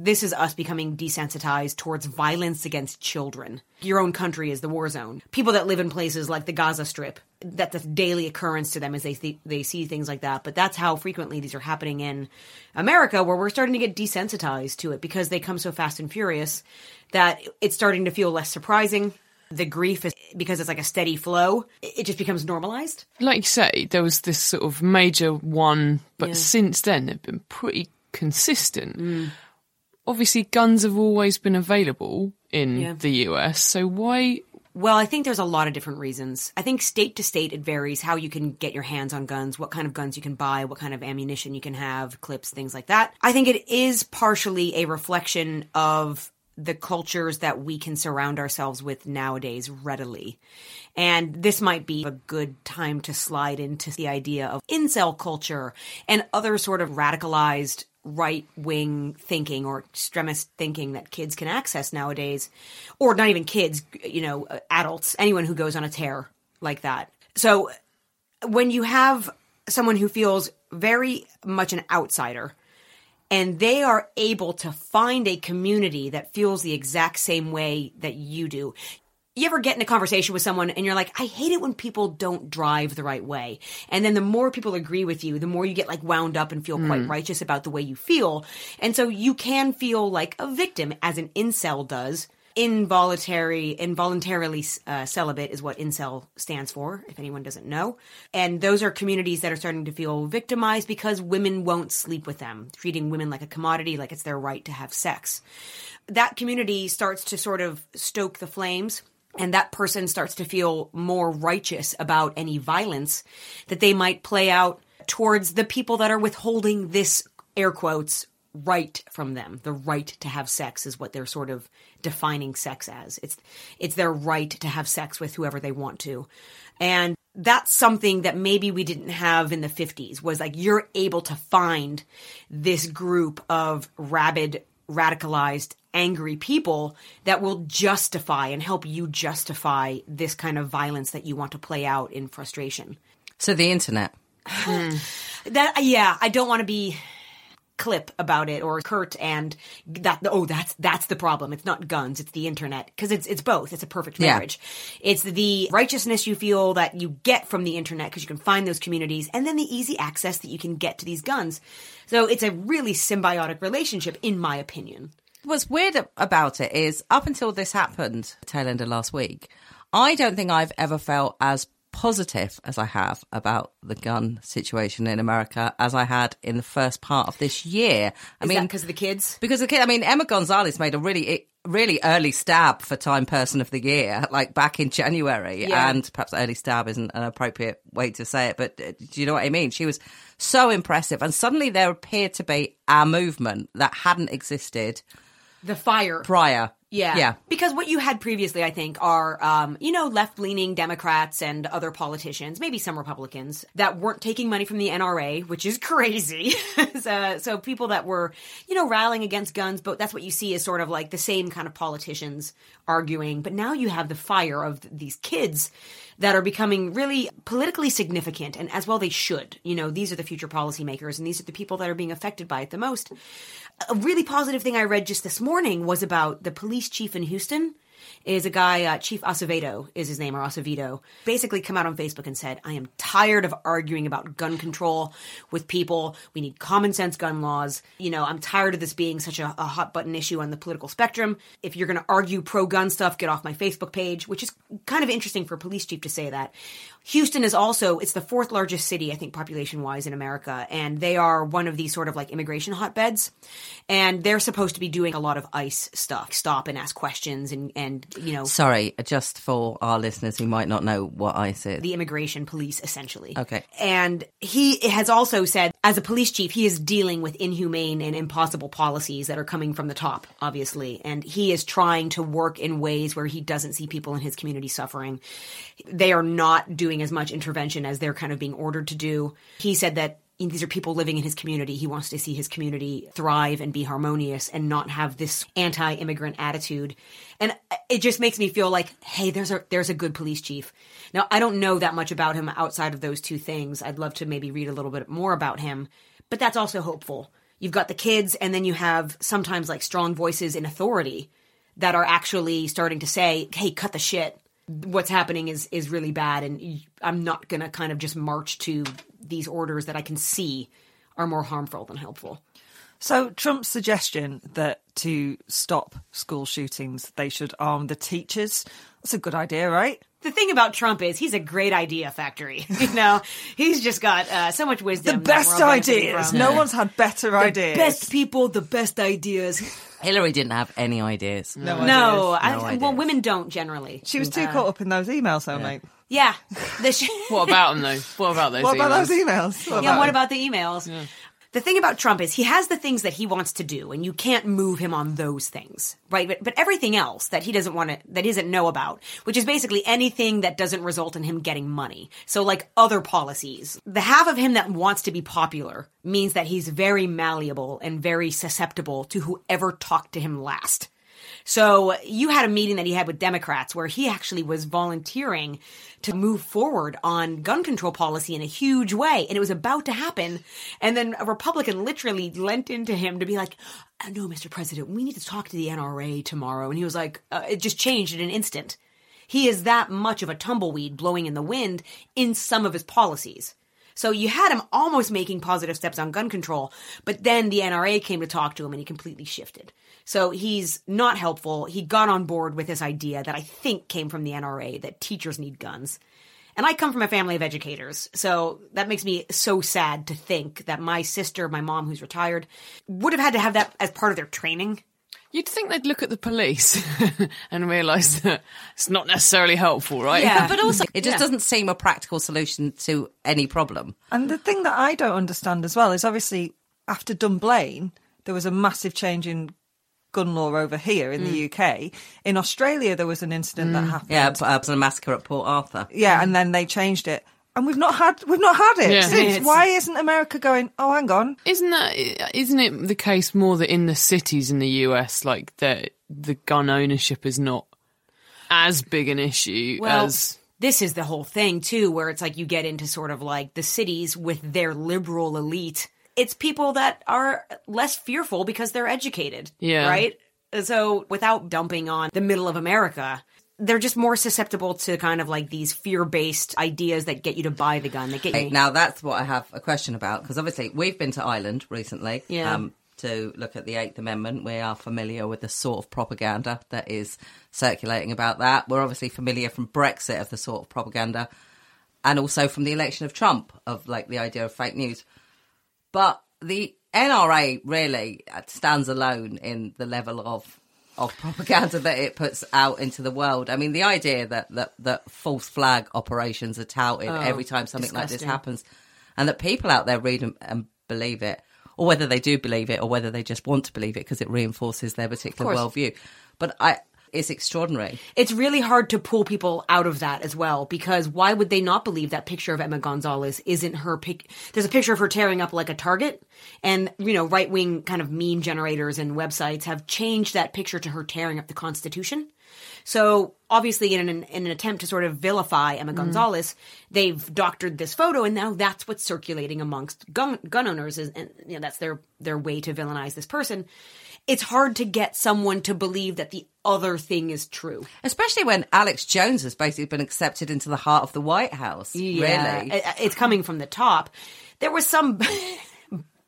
This is us becoming desensitized towards violence against children. Your own country is the war zone. People that live in places like the Gaza Strip, that's a daily occurrence to them as they th- they see things like that. But that's how frequently these are happening in America, where we're starting to get desensitized to it because they come so fast and furious that it's starting to feel less surprising. The grief is because it's like a steady flow. It just becomes normalized. Like you say, there was this sort of major one, but Yeah. since then they've been pretty consistent. Mm. Obviously, guns have always been available in Yeah. the US, so why Well, I think there's a lot of different reasons. I think state to state it varies how you can get your hands on guns, what kind of guns you can buy, what kind of ammunition you can have, clips, things like that. I think it is partially a reflection of the cultures that we can surround ourselves with nowadays readily. And this might be a good time to slide into the idea of incel culture and other sort of radicalized right wing thinking or extremist thinking that kids can access nowadays, or not even kids, you know, uh, adults, anyone who goes on a tear like that. So when you have someone who feels very much an outsider, and they are able to find a community that feels the exact same way that you do. You ever get in a conversation with someone and you're like, I hate it when people don't drive the right way. And then the more people agree with you, the more you get like wound up and feel quite righteous about the way you feel. And so you can feel like a victim as an incel does. Involuntary, involuntarily uh, celibate is what incel stands for, if anyone doesn't know. And those are communities that are starting to feel victimized because women won't sleep with them, treating women like a commodity, like it's their right to have sex. That community starts to sort of stoke the flames and that person starts to feel more righteous about any violence that they might play out towards the people that are withholding this air quotes right from them. The right to have sex is what they're sort of defining sex as. It's it's their right to have sex with whoever they want to. And that's something that maybe we didn't have in the 50s was like you're able to find this group of rabid radicalized angry people that will justify and help you justify this kind of violence that you want to play out in frustration. So the internet. Hmm. That yeah, I don't want to be clip about it or curt and that oh that's that's the problem. It's not guns it's the internet. Because it's it's both. It's a perfect Yeah. marriage. It's the righteousness you feel that you get from the internet because you can find those communities and then the easy access that you can get to these guns. So it's a really symbiotic relationship in my opinion What's weird about it is up until this happened, tail end of last week, I don't think I've ever felt as positive as I have about the gun situation in America as I had in the first part of this year. I Is mean, because of the kids because the kid, I mean, Emma Gonzalez made a really, really early stab for Time Person of the Year, like back in January. Yeah. And perhaps early stab isn't an appropriate way to say it, but uh, do you know what I mean? She was so impressive. And suddenly there appeared to be a movement that hadn't existed the fire prior. Yeah. Yeah. Because what you had previously, I think, are, um, you know, left leaning Democrats and other politicians, maybe some Republicans, that weren't taking money from the NRA, which is crazy. so, so people that were, you know, rallying against guns, but that's what you see is sort of like the same kind of politicians arguing. But now you have the fire of th- these kids that are becoming really politically significant, and as well they should. You know, these are the future policymakers, and these are the people that are being affected by it the most. A really positive thing I read just this morning was about the police chief in Houston. Is a guy, uh, Chief Acevedo is his name, or Acevedo, basically come out on Facebook and said, I am tired of arguing about gun control with people. We need common sense gun laws. You know, I'm tired of this being such a, a hot button issue on the political spectrum. If you're going to argue pro gun stuff, get off my Facebook page, which is kind of interesting for a police chief to say that. Houston is also, it's the fourth largest city, I think, population wise in America, and they are one of these sort of like immigration hotbeds. And they're supposed to be doing a lot of ICE stuff, stop and ask questions and, and you know, Sorry, just for our listeners who might not know what ICE is. the immigration police essentially. Okay. And he has also said, as a police chief, he is dealing with inhumane and impossible policies that are coming from the top, obviously. And he is trying to work in ways where he doesn't see people in his community suffering. They are not doing as much intervention as they're kind of being ordered to do. He said that these are people living in his community. He wants to see his community thrive and be harmonious and not have this anti-immigrant attitude. And it just makes me feel like, hey, there's a there's a good police chief. Now, I don't know that much about him outside of those two things. I'd love to maybe read a little bit more about him, but that's also hopeful. You've got the kids and then you have sometimes like strong voices in authority that are actually starting to say, "Hey, cut the shit. What's happening is is really bad and I'm not going to kind of just march to these orders that I can see are more harmful than helpful." So Trump's suggestion that to stop school shootings, they should arm the teachers. That's a good idea, right? The thing about Trump is he's a great idea factory. You know, he's just got uh, so much wisdom. The best we're all benefiting ideas. from. No one's had better the ideas. best people, the best ideas. Hillary didn't have any ideas. No, No, ideas. I, No well, women don't generally. She was too Uh, caught up in those emails, though, mate. Yeah. The sh- What about them though? What about those? What about emails? those emails? What yeah, about what them? about the emails? The thing about Trump is he has the things that he wants to do, and you can't move him on those things, right? But, but everything else that he doesn't want to, that he doesn't know about, which is basically anything that doesn't result in him getting money. So, like other policies, the half of him that wants to be popular means that he's very malleable and very susceptible to whoever talked to him last. So you had a meeting that he had with Democrats where he actually was volunteering to move forward on gun control policy in a huge way. And it was about to happen. And then a Republican literally lent into him to be like, "Uh, no, Mr. President, we need to talk to the NRA tomorrow. And he was like, uh, it just changed in an instant. He is that much of a tumbleweed blowing in the wind in some of his policies. So you had him almost making positive steps on gun control, but then the NRA came to talk to him and he completely shifted. So he's not helpful. He got on board with this idea that I think came from the NRA that teachers need guns. And I come from a family of educators, so that makes me so sad to think that my sister, my mom who's retired, would have had to have that as part of their training. You'd think they'd look at the police and realise that it's not necessarily helpful, right? Yeah. But also, it just Yeah. doesn't seem a practical solution to any problem. And the thing that I don't understand as well is obviously after Dunblane, there was a massive change in gun law over here in Mm. the UK. In Australia, there was an incident that happened. Yeah, but, it was a massacre at Port Arthur. Yeah, and then they changed it. And we've not had we've not had it Yeah. since. It's- Why isn't America going, oh hang on? Isn't that isn't it the case more that in the cities in the US, like the the gun ownership is not as big an issue Well, as this is the whole thing too, where it's like you get into sort of like the cities with their liberal elite. It's people that are less fearful because they're educated. Yeah. Right? So without dumping on the middle of America, they're just more susceptible to kind of like these fear based ideas that get you to buy the gun. That get you now that's what I have a question about because obviously we've been to Ireland recently Yeah. um, to look at the Eighth Amendment. We are familiar with the sort of propaganda that is circulating about that. We're obviously familiar from Brexit of the sort of propaganda, and also from the election of Trump of like the idea of fake news. But the NRA really stands alone in the level of of propaganda that it puts out into the world. I mean, the idea that that, that false flag operations are touted every time something like this happens, and that people out there read and, and believe it, or whether they do believe it, or whether they just want to believe it because it reinforces their particular worldview. But I, it's extraordinary. it's really hard to pull people out of that as well because why would they not believe that picture of Emma Gonzalez isn't her pic? There's a picture of her tearing up like a target, and you know, right wing kind of meme generators and websites have changed that picture to her tearing up the Constitution. So obviously, in an, in an attempt to sort of vilify Emma mm-hmm. Gonzalez, they've doctored this photo, and now that's what's circulating amongst gun, gun owners, is, and you know that's their their way to villainize this person. It's hard to get someone to believe that the other thing is true. Especially when Alex Jones has basically been accepted into the heart of the White House. Yeah, Really? it's coming from the top. There was some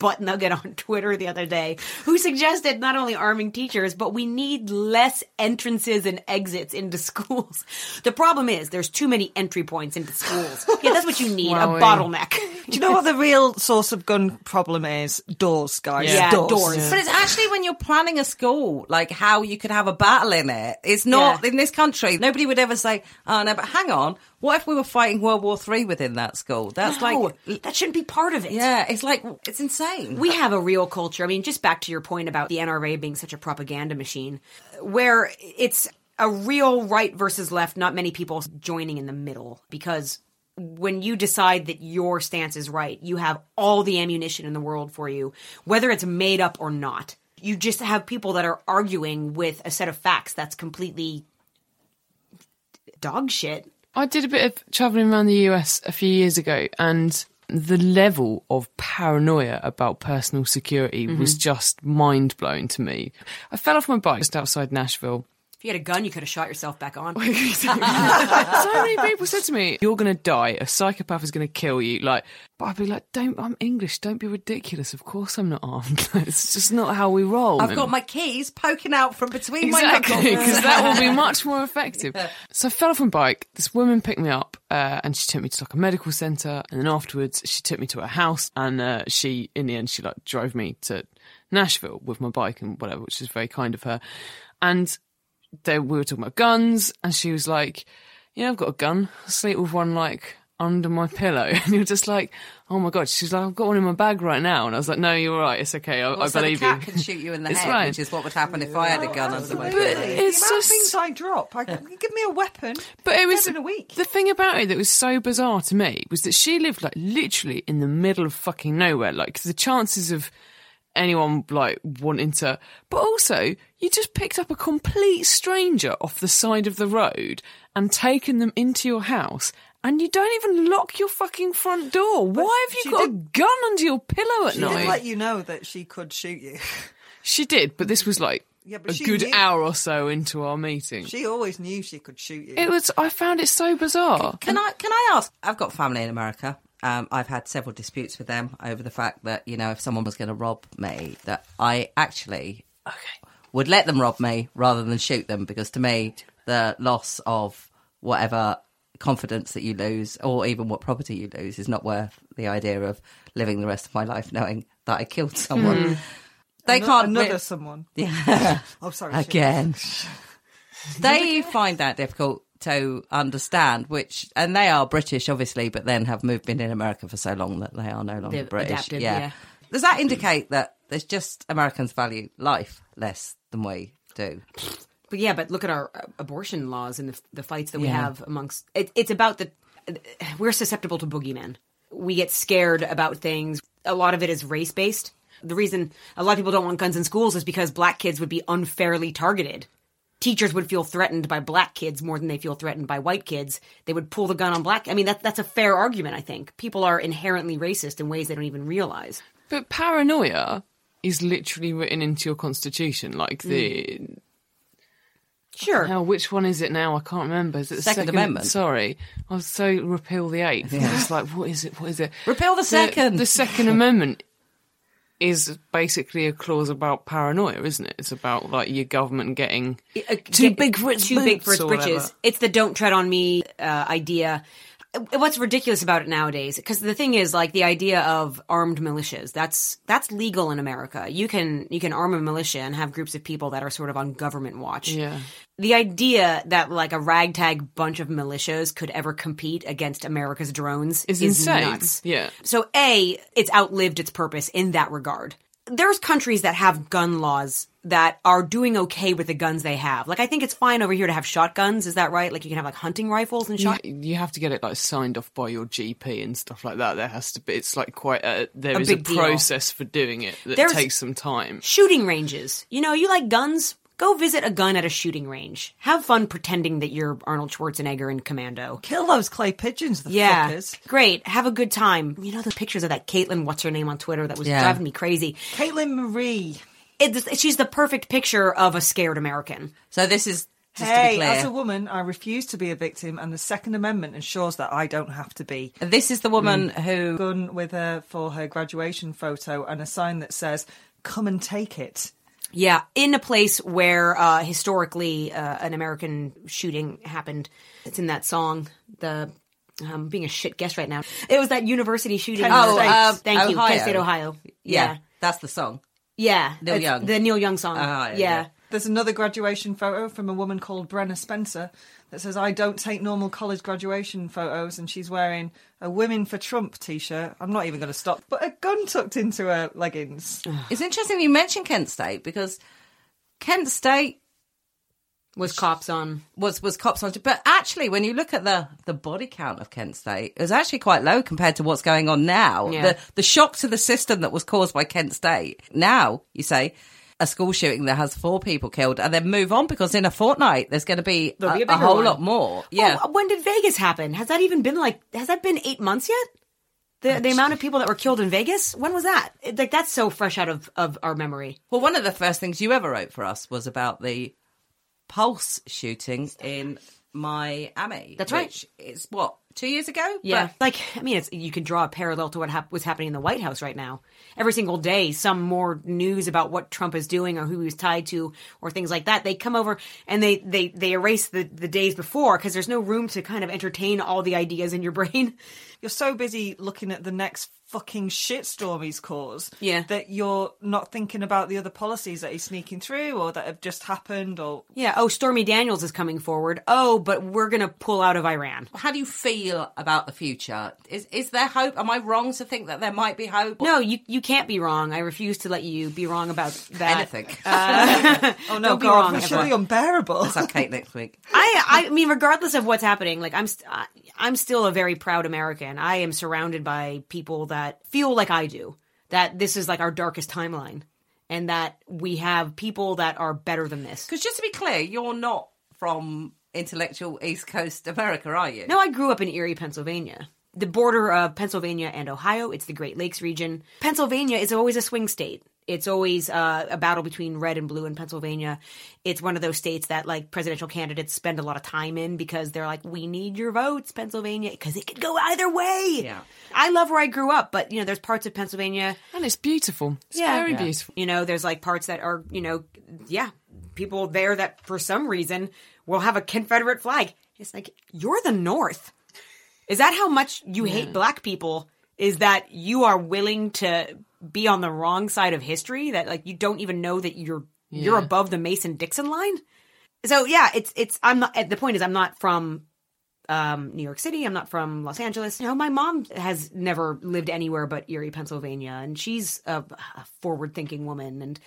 butt nugget on Twitter the other day who suggested not only arming teachers, but we need less entrances and exits into schools. The problem is there's too many entry points into schools. Yeah, that's what you need, a Wowee. bottleneck. Do you know what the real source of gun problem is? Doors, guys. Yeah, doors. doors. But it's actually when you're planning a school, like how you could have a battle in it. It's not Yeah. in this country. Nobody would ever say, "Oh no," but hang on. What if we were fighting World War Three within that school? That's No, like, that shouldn't be part of it. yeah, it's like it's insane. We have a real culture. I mean, just back to your point about the NRA being such a propaganda machine, where it's a real right versus left, not many people joining in the middle. Because when you decide that your stance is right, you have all the ammunition in the world for you, whether it's made up or not. You just have people that are arguing with a set of facts that's completely dog shit. I did a bit of travelling around the US a few years ago, and the level of paranoia about personal security mm-hmm. was just mind blowing to me. I fell off my bike just outside Nashville, If you had a gun, you could have shot yourself back on. so many people said to me, "You're going to die. A psychopath is going to kill you." Like, but I'd be like, "Don't. I'm English. Don't be ridiculous. Of course, I'm not armed. it's just not how we roll." I've got my keys poking out from between my Exactly, knuckles. because that will be much more effective. So I fell off my bike. This woman picked me up, uh, and she took me to like a medical centre. And then afterwards, she took me to her house, and uh, she, in the end, she like drove me to Nashville with my bike and whatever, which is very kind of her. And they, we were talking about guns, and she was like, "Yeah, I've got a gun. I sleep with one like." Under my pillow, and you're just like, "Oh my god!" She's like, "I've got one in my bag right now," and I was like, "No, you're right. It's okay. I, I Also, believe the cat you." can shoot you in the It's head, fine. which is what would happen if I had a gun under my But it's the amount of just- things I drop. I, you give me a weapon. But it was dead in a week. the thing about it that was so bizarre to me was that she lived like literally in the middle of fucking nowhere. Like the chances of anyone like wanting to, but also you just picked up a complete stranger off the side of the road and taken them into your house. And you don't even lock your fucking front door. Why have you got a gun under your pillow at She night? did let you know that she could shoot you. she did, but this was like Yeah, but a good knew- hour or so into our meeting. She always knew she could shoot you. it was. I found it so bizarre. Can I can I ask? I've got family in America. Um, I've had several disputes with them over the fact that you know if someone was going to rob me, that I actually would let them rob me rather than shoot them because to me the loss of whatever confidence that you lose or even what property you lose is not worth the idea of living the rest of my life knowing that I killed hmm. someone. They Ano- can't another re- someone. Yeah. Oh, sorry. again. they find that difficult to understand, which and they are British, obviously, but then have moved been in America for so long that they are no longer They've British. adapted, yeah. Does that indicate that there's just Americans value life less than we do? But yeah, but look at our uh, abortion laws and the, the fights that we Yeah. have amongst. It, it's about the. We're susceptible to boogeymen. We get scared about things. A lot of it is race based. The reason a lot of people don't want guns in schools is because black kids would be unfairly targeted. Teachers would feel threatened by black kids more than they feel threatened by white kids. They would pull the gun on black. I mean, that, that's a fair argument, I think. People are inherently racist in ways they don't even realize. But paranoia is literally written into your constitution. Like the Sure. now, which one is it now? I can't remember. Is it the Second Amendment. Sorry, I was so repeal the eighth. I was like, what is it? What is it? Repeal the second. The Second Amendment is basically a clause about paranoia, isn't it? It's about like your government getting uh, too get- big for its too big for its britches. whatever. It's the "don't tread on me" uh, idea. What's ridiculous about it nowadays? Because the thing is, like the idea of armed militias. That's that's legal in America. You can you can arm a militia and have groups of people that are sort of on government watch. Yeah. The idea that like a ragtag bunch of militias could ever compete against America's drones Is is, insane. nuts. Yeah. So A, it's outlived its purpose in that regard. There's countries that have gun laws that are doing okay with the guns they have. Like I think it's fine over here to have shotguns, is that right? Like you can have like hunting rifles and You, shot you have to get it like signed off by your GP and stuff like that. There has to be. It's like quite a. There A is a deal. process for doing it that There's- takes some time. shooting ranges. You know, you like guns? Go visit a gun at a shooting range. Have fun pretending that you're Arnold Schwarzenegger in Commando. Kill those clay pigeons, the Yeah, fuckers. great. Have a good time. You know the pictures of that Caitlin, what's her name on Twitter, that was Yeah. driving me crazy. Caitlin Marie. It, she's the perfect picture of a scared American. So this is just to hey, be clear. as a woman, I refuse to be a victim, and the Second Amendment ensures that I don't have to be. this is the woman mm. who Gun with her for her graduation photo and a sign that says, "Come and take it." Yeah, in a place where uh, historically uh, an American shooting happened. It's in that song. The I'm being a shit guest right now. It was that university shooting. Kent Oh, uh, thank you, Ohio. Kent State, Ohio. yeah, Yeah, that's the song. yeah. Neil It's Young. the Neil Young song. Ah, yeah, yeah. yeah. There's another graduation photo from a woman called Brenna Spencer that says, I don't take normal college graduation photos, and she's wearing a Women for Trump t shirt. I'm not even going to stop, but a gun tucked into her leggings. It's interesting you mentioned Kent State because Kent State Was cops on? was was cops on, but actually, when you look at the the body count of Kent State, it was actually quite low compared to what's going on now. Yeah. The the shock to the system that was caused by Kent State. Now you say a school shooting that has four people killed, and then move on because in a fortnight there's going to be a, be a a whole one. lot more. Yeah. Oh, when did Vegas happen? Has that even been like? Has that been eight months yet? The the amount of people that were killed in Vegas. When was that? It- like that's so fresh out of of our memory. Well, one of the first things you ever wrote for us was about the Pulse shooting in Miami. That's right. It's what two years ago. Yeah, But like I mean, it's, you can draw a parallel to what hap- what's happening in the White House right now. Every single day, some more news about what Trump is doing or who he's tied to or things like that. They come over and they they they erase the the days before because there's no room to kind of entertain all the ideas in your brain. You're so busy looking at the next fucking shitstorm he's caused Yeah. that you're not thinking about the other policies that he's sneaking through or that have just happened or Yeah. Oh, Stormy Daniels is coming forward. Oh, but we're gonna pull out of Iran. how do you feel about the future? Is is there hope? Am I wrong to think that there might be hope? No, you you can't be wrong. I refuse to let you be wrong about that. anything. Uh, oh, oh no Don't be god wrong, that's Emma. unbearable Let's have Kate next week. I I mean, regardless of what's happening, like I'm st- I- I'm still a very proud American. I am surrounded by people that feel like I do. That this is like our darkest timeline, and that we have people that are better than this. Because just to be clear, you're not from intellectual East Coast America, are you? No, I grew up in Erie, Pennsylvania. The border of Pennsylvania and Ohio, it's the Great Lakes region. Pennsylvania is always a swing state. It's always uh, a battle between red and blue in Pennsylvania. It's one of those states that like presidential candidates spend a lot of time in because they're like, we need your votes, Pennsylvania, because it could go either way. Yeah. I love where I grew up, but you know, there's parts of Pennsylvania And it's beautiful. It's yeah. very Yeah. beautiful. You know, there's like parts that are, you know, yeah, people there that for some reason will have a Confederate flag. It's like, you're the North. Is that how much you hate black people? Is that you are willing to be on the wrong side of history? That like you don't even know that you're you're above the Mason Dixon line? So yeah, it's it's I'm not the point is I'm not from um, New York City. I'm not from Los Angeles. You know, my mom has never lived anywhere but Erie, Pennsylvania, and she's a, a forward-thinking woman. And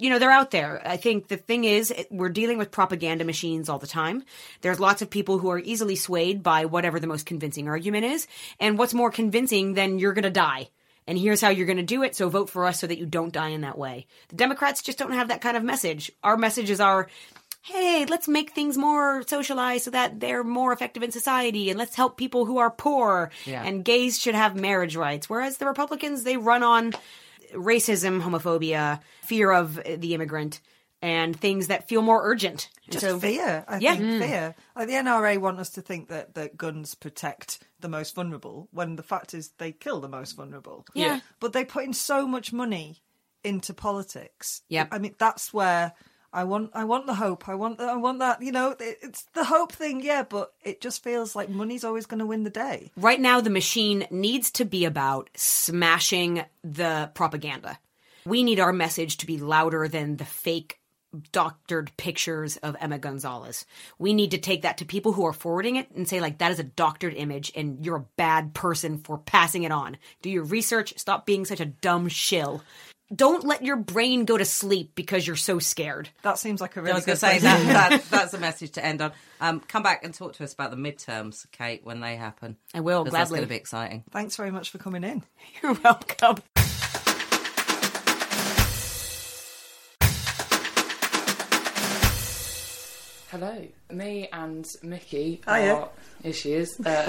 you know, they're out there. I think the thing is, it- we're dealing with propaganda machines all the time. There's lots of people who are easily swayed by whatever the most convincing argument is. And what's more convincing than you're going to die? And here's how you're going to do it. So vote for us so that you don't die in that way. The Democrats just don't have that kind of message. Our messages are hey, let's make things more socialized so that they're more effective in society and let's help people who are poor Yeah. and gays should have marriage rights. Whereas the Republicans, they run on racism, homophobia, fear of the immigrant, and things that feel more urgent. And just so- fear. I Yeah. think mm. fear. Like the NRA want us to think that, that guns protect the most vulnerable, when the fact is they kill the most vulnerable. Yeah. But they put in so much money into politics. Yeah. I mean, that's where I want. I want the hope. I want. The, I want that. You know, it, it's the hope thing. Yeah, but it just feels like money's always going to win the day. Right now, the machine needs to be about smashing the propaganda. We need our message to be louder than the fake doctored pictures of Emma Gonzalez. We need to take that to people who are forwarding it and say, like, that is a doctored image and you're a bad person for passing it on. Do your research. Stop being such a dumb shill. Don't let your brain go to sleep because you're so scared. That seems like a I really was going good to say that, that that's a message to end on. Um, come back and talk to us about the midterms, Kate, when they happen. I will, 'Cause That's gladly. going to be exciting. Thanks very much for coming in. You're welcome. Hello, me and Mickey Hiya. are here she is. Uh,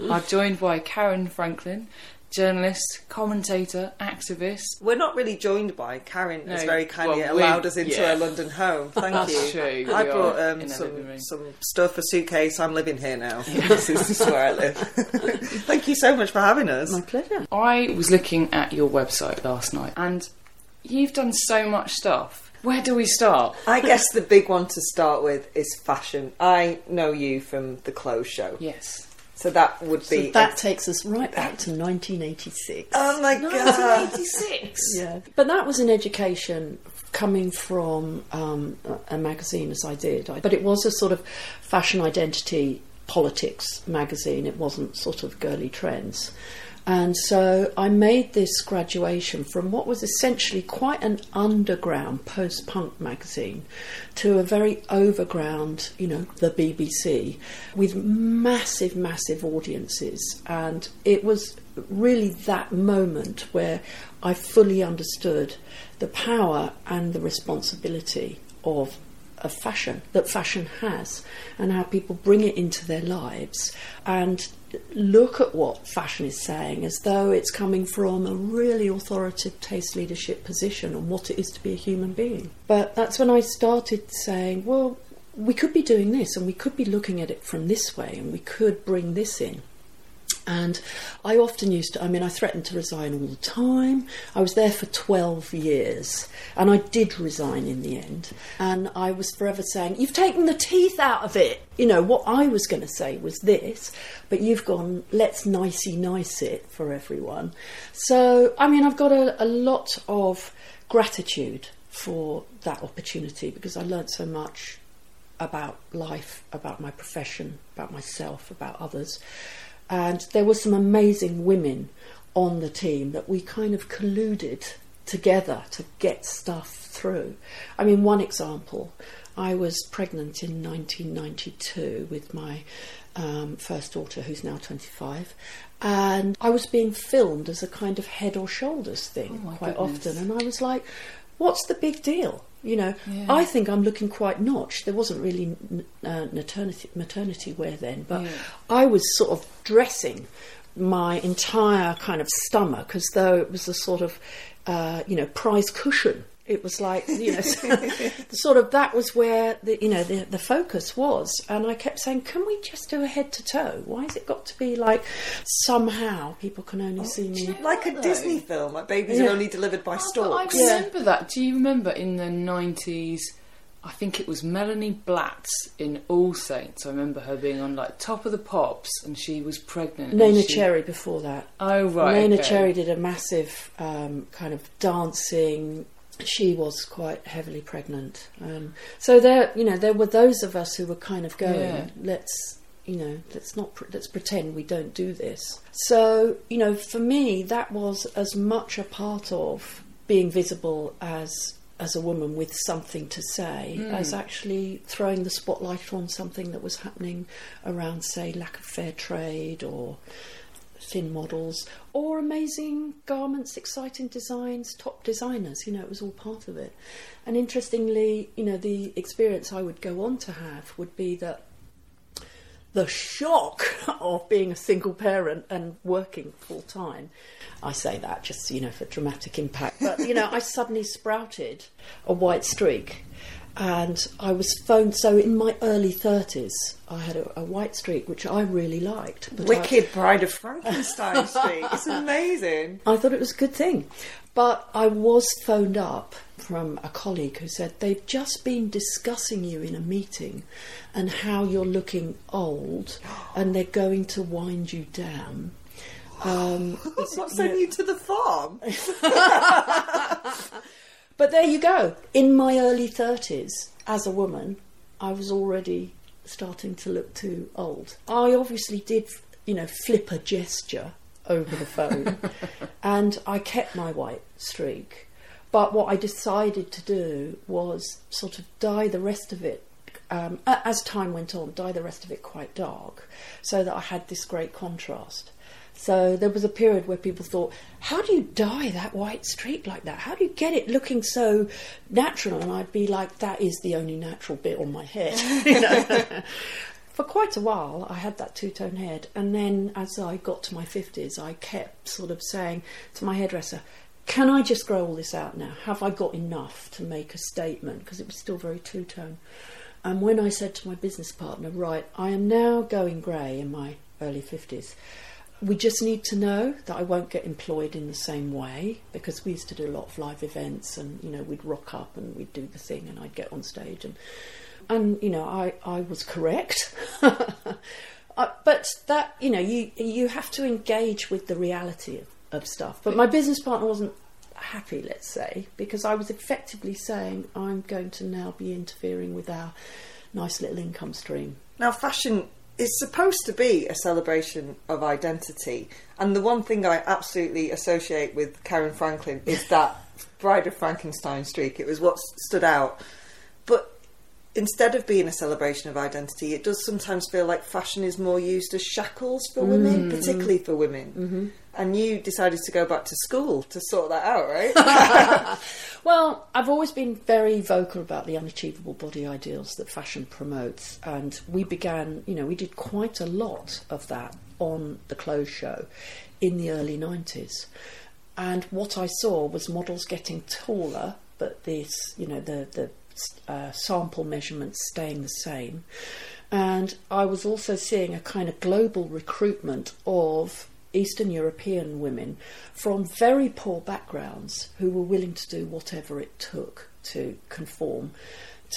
are joined by Caryn Franklin, journalist, commentator, activist. We're not really joined by Caryn. has No, very kindly well, allowed us into yeah. her London home. Thank That's you. true, I we brought um, in a living some some stuff, a suitcase. I'm living here now. this, is, this is where I live. Thank you so much for having us. My pleasure. I was looking at your website last night, and you've done so much stuff. Where do we start? I guess the big one to start with is fashion. I know you from the clothes show, Yes. so that would So be that takes us right back to 1986. Oh my god! 1986. Yeah, but that was an education coming from um, a a magazine as I did. I, but it was a sort of fashion identity politics magazine. It wasn't sort of girly trends. And so I made this graduation from what was essentially quite an underground post punk magazine to a very overground, you know, the BBC, with massive, massive audiences. And it was really that moment where I fully understood the power and the responsibility of of fashion that fashion has and how people bring it into their lives and look at what fashion is saying as though it's coming from a really authoritative taste leadership position on what it is to be a human being. But that's when I started saying, well, we could be doing this and we could be looking at it from this way and we could bring this in. And I often used to, I mean, I threatened to resign all the time. I was there for 12 years and I did resign in the end. And I was forever saying, You've taken the teeth out of it. You know, what I was going to say was this, but you've gone, Let's nicey nice it for everyone. So, I mean, I've got a, a lot of gratitude for that opportunity because I learned so much about life, about my profession, about myself, about others. And there were some amazing women on the team that we kind of colluded together to get stuff through. I mean, one example I was pregnant in 1992 with my um, first daughter, who's now 25, and I was being filmed as a kind of head or shoulders thing Oh quite goodness. often. And I was like, what's the big deal? You know, Yeah. I think I'm looking quite notched. There wasn't really uh, maternity, maternity wear then, but Yeah. I was sort of dressing my entire kind of stomach as though it was a sort of, uh, you know, prize cushion. It was like, you know, sort of that was where the, you know, the, the focus was. And I kept saying, can we just do a head to toe? Why has it got to be like somehow people can only see me? Like a Disney film, like babies Yeah. are only delivered by But I storks. remember that. Do you remember in the nineties? I think it was Melanie Blatt in All Saints. I remember her being on like Top of the Pops, and she was pregnant. and Neneh she- Cherry before that. Oh right, Neneh okay. Cherry did a massive um, kind of dancing. She was quite heavily pregnant. Um, so there, you know, there were those of us who were kind of going, Yeah. let's, you know, let's not, pre- let's pretend we don't do this. So, you know, for me, that was as much a part of being visible as as a woman with something to say Mm. as actually throwing the spotlight on something that was happening around, say, lack of fair trade or thin models or amazing garments, exciting designs, top designers. You know, it was all part of it. And interestingly, you know, the experience I would go on to have would be that the shock of being a single parent and working full time. I say that just, you know, for dramatic impact. But, you know, I suddenly sprouted a white streak. And I was phoned. So in my early 30s, I had a, a white streak, which I really liked. but I- Wicked Bride of Frankenstein Street. It's amazing. I thought it was a good thing. But I was phoned up from a colleague who said they've just been discussing you in a meeting and how you're looking old and they're going to wind you down. Um, What's not sending you to the farm? but there you go. In my early 30s, as a woman, I was already starting to look too old. I obviously did, you know, flip a gesture over the phone and I kept my white streak. But what I decided to do was sort of dye the rest of it, um, as time went on, dye the rest of it quite dark so that I had this great contrast. So there was a period where people thought, how do you dye that white streak like that? How do you get it looking so natural? And I'd be like, that is the only natural bit on my head. you know? For quite a while, I had that two tone head. And then as I got to my 50s, I kept sort of saying to my hairdresser, can I just grow all this out now? Have I got enough to make a statement? Because it was still very two tone. And when I said to my business partner, right, I am now going grey in my early 50s, we just need to know that I won't get employed in the same way because we used to do a lot of live events and, you know, we'd rock up and we'd do the thing and I'd get on stage and, and you know, I, I was correct. Uh, but that, you know, you, you have to engage with the reality of, of stuff. But my business partner wasn't happy, let's say, because I was effectively saying I'm going to now be interfering with our nice little income stream. Now, fashion is supposed to be a celebration of identity, and the one thing I absolutely associate with Caryn Franklin is that Bride of Frankenstein streak. It was what stood out. But instead of being a celebration of identity, it does sometimes feel like fashion is more used as shackles for women, Mm. particularly for women. Mhm. And you decided to go back to school to sort that out, right? Well, I've always been very vocal about the unachievable body ideals that fashion promotes, and we began, you know, we did quite a lot of that on the clothes show in the early 90s. And what I saw was models getting taller, but this, you know, the, the uh, sample measurements staying the same. And I was also seeing a kind of global recruitment of Eastern European women from very poor backgrounds who were willing to do whatever it took to conform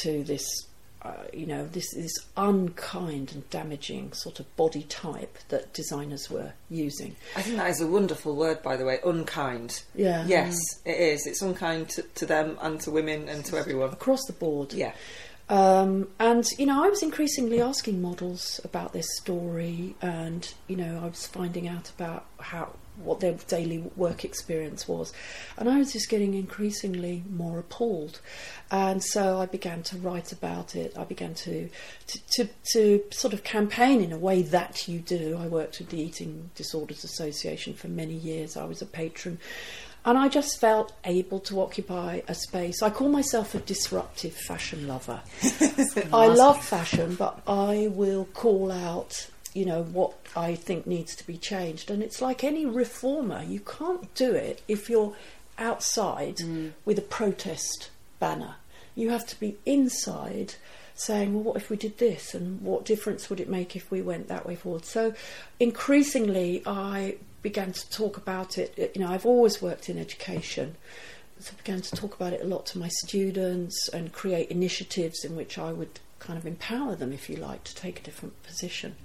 to this, uh, you know, this, this unkind and damaging sort of body type that designers were using. I think that is a wonderful word, by the way, unkind. Yeah. Yes, it is. It's unkind to, to them and to women and to everyone. Across the board. Yeah. Um, and you know, I was increasingly asking models about this story, and you know, I was finding out about how what their daily work experience was, and I was just getting increasingly more appalled. And so I began to write about it. I began to to, to, to sort of campaign in a way that you do. I worked with the Eating Disorders Association for many years. I was a patron. And I just felt able to occupy a space. I call myself a disruptive fashion lover. I love fashion, but I will call out, you know, what I think needs to be changed. And it's like any reformer, you can't do it if you're outside mm. with a protest banner. You have to be inside saying, well, what if we did this? And what difference would it make if we went that way forward? So increasingly, I began to talk about it. You know, I've always worked in education. So I began to talk about it a lot to my students and create initiatives in which I would kind of empower them, if you like, to take a different position.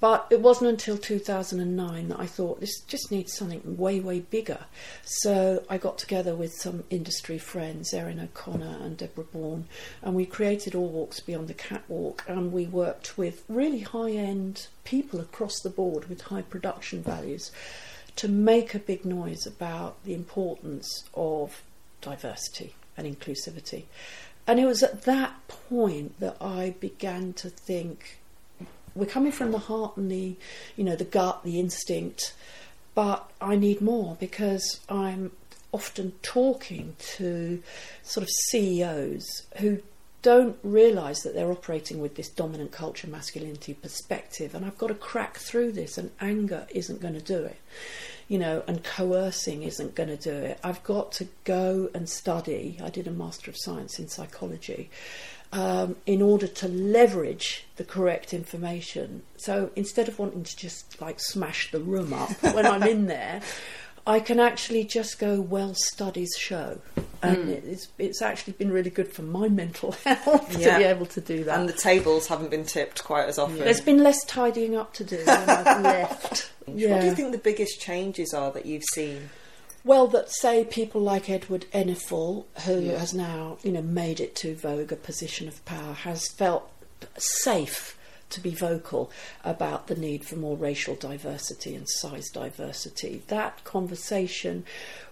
But it wasn't until 2009 that I thought this just needs something way, way bigger. So I got together with some industry friends, Erin O'Connor and Debra Bourne, and we created All Walks Beyond the Catwalk. And we worked with really high end people across the board with high production values to make a big noise about the importance of diversity and inclusivity. And it was at that point that I began to think we're coming from the heart and the you know the gut the instinct but i need more because i'm often talking to sort of ceos who don't realize that they're operating with this dominant culture masculinity perspective and i've got to crack through this and anger isn't going to do it you know and coercing isn't going to do it i've got to go and study i did a master of science in psychology um, in order to leverage the correct information. So instead of wanting to just like smash the room up when I'm in there, I can actually just go, well, studies show. And Mm. it's, it's actually been really good for my mental health Yeah. to be able to do that. And the tables haven't been tipped quite as often. There's been less tidying up to do when I've left. What do you think the biggest changes are that you've seen? Well, that say people like Edward Enninful, who Yeah. has now, you know, made it to Vogue, a position of power, has felt safe to be vocal about the need for more racial diversity and size diversity. That conversation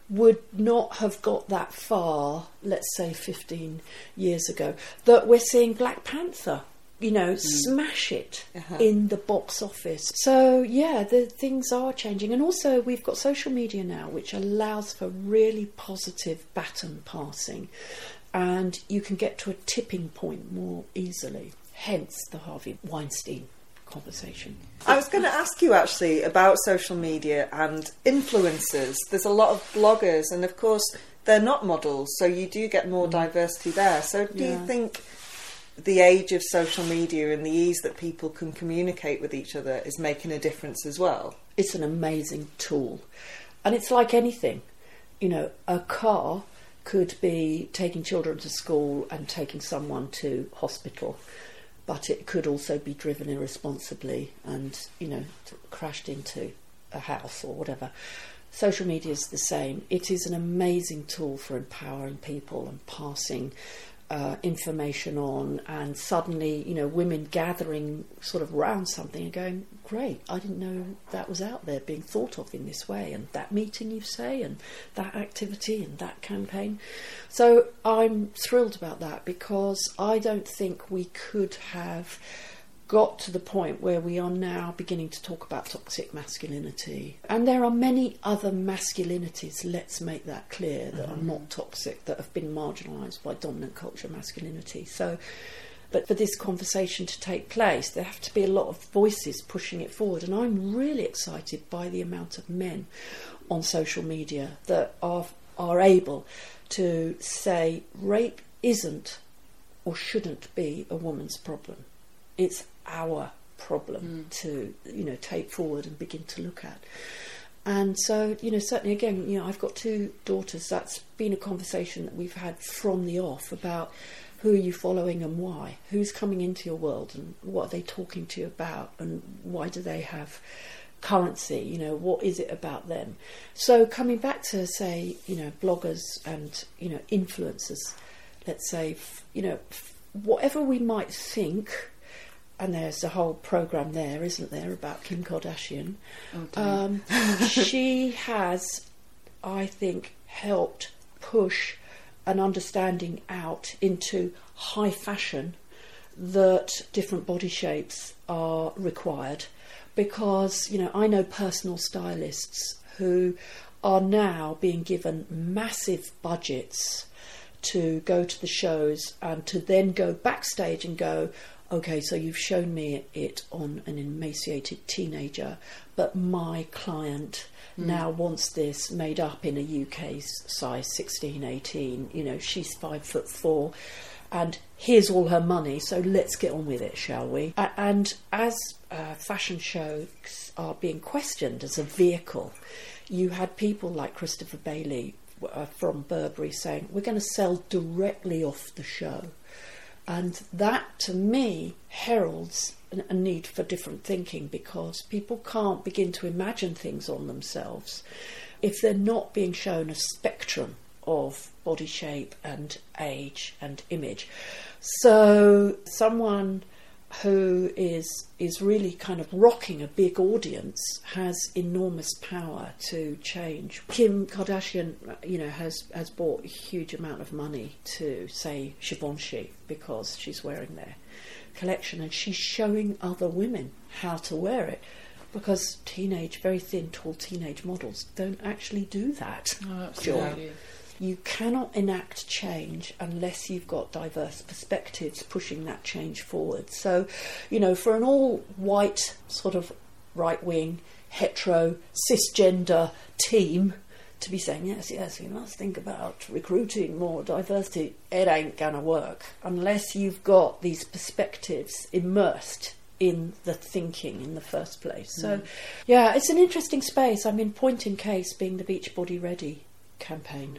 would not have got that far, let's say 15 years ago, that we're seeing Black Panther. You know, smash it Uh-huh. in the box office. So, yeah, the things are changing. And also, we've got social media now, which allows for really positive baton passing. And you can get to a tipping point more easily. Hence the Harvey Weinstein conversation. I was going to ask you actually about social media and influencers. There's a lot of bloggers, and of course, they're not models, so you do get more diversity there. So, do Yeah. you think the age of social media and the ease that people can communicate with each other is making a difference as well? It's an amazing tool. And it's like anything. You know, a car could be taking children to school and taking someone to hospital, but it could also be driven irresponsibly and, you know, crashed into a house or whatever. Social media is the same. It is an amazing tool for empowering people and passing uh, information on, and suddenly, you know, women gathering sort of round something and going, "Great! I didn't know that was out there being thought of in this way." And that meeting, you say, and that activity, and that campaign. So I'm thrilled about that because I don't think we could have got to the point where we are now beginning to talk about toxic masculinity. And there are many other masculinities, let's make that clear, that are mm-hmm. not toxic, that have been marginalised by dominant culture masculinity. So, but for this conversation to take place, there have to be a lot of voices pushing it forward. And I'm really excited by the amount of men on social media that are, are able to say rape isn't or shouldn't be a woman's problem. It's our problem mm. to you know take forward and begin to look at. And so, you know, certainly again, you know, I've got two daughters. That's been a conversation that we've had from the off about who are you following and why? Who's coming into your world and what are they talking to you about and why do they have currency? You know, what is it about them? So coming back to say, you know, bloggers and, you know, influencers, let's say, f- you know, f- whatever we might think and there's a whole program there, isn't there, about Kim Kardashian? um, she has, I think, helped push an understanding out into high fashion that different body shapes are required because you know I know personal stylists who are now being given massive budgets to go to the shows and to then go backstage and go okay so you've shown me it on an emaciated teenager but my client Mm. now wants this made up in a UK size 16 18 you know she's 5 foot 4 and here's all her money so let's get on with it shall we? And as uh, fashion shows are being questioned as a vehicle you had people like Christopher Bailey uh, from Burberry saying we're going to sell directly off the show and that to me heralds a need for different thinking because people can't begin to imagine things on themselves if they're not being shown a spectrum of body shape and age and image. So someone who is is really kind of rocking a big audience has enormous power to change. Kim Kardashian, you know, has has bought a huge amount of money to say Givenchy because she's wearing their collection and she's showing other women how to wear it because teenage, very thin, tall teenage models don't actually do that. Oh, absolutely. You cannot enact change unless you've got diverse perspectives pushing that change forward. So, you know, for an all white, sort of right wing, hetero, cisgender team to be saying, yes, yes, we must think about recruiting more diversity, it ain't going to work unless you've got these perspectives immersed in the thinking in the first place. So, Mm. yeah, it's an interesting space. I mean, point in case being the Beachbody Ready campaign.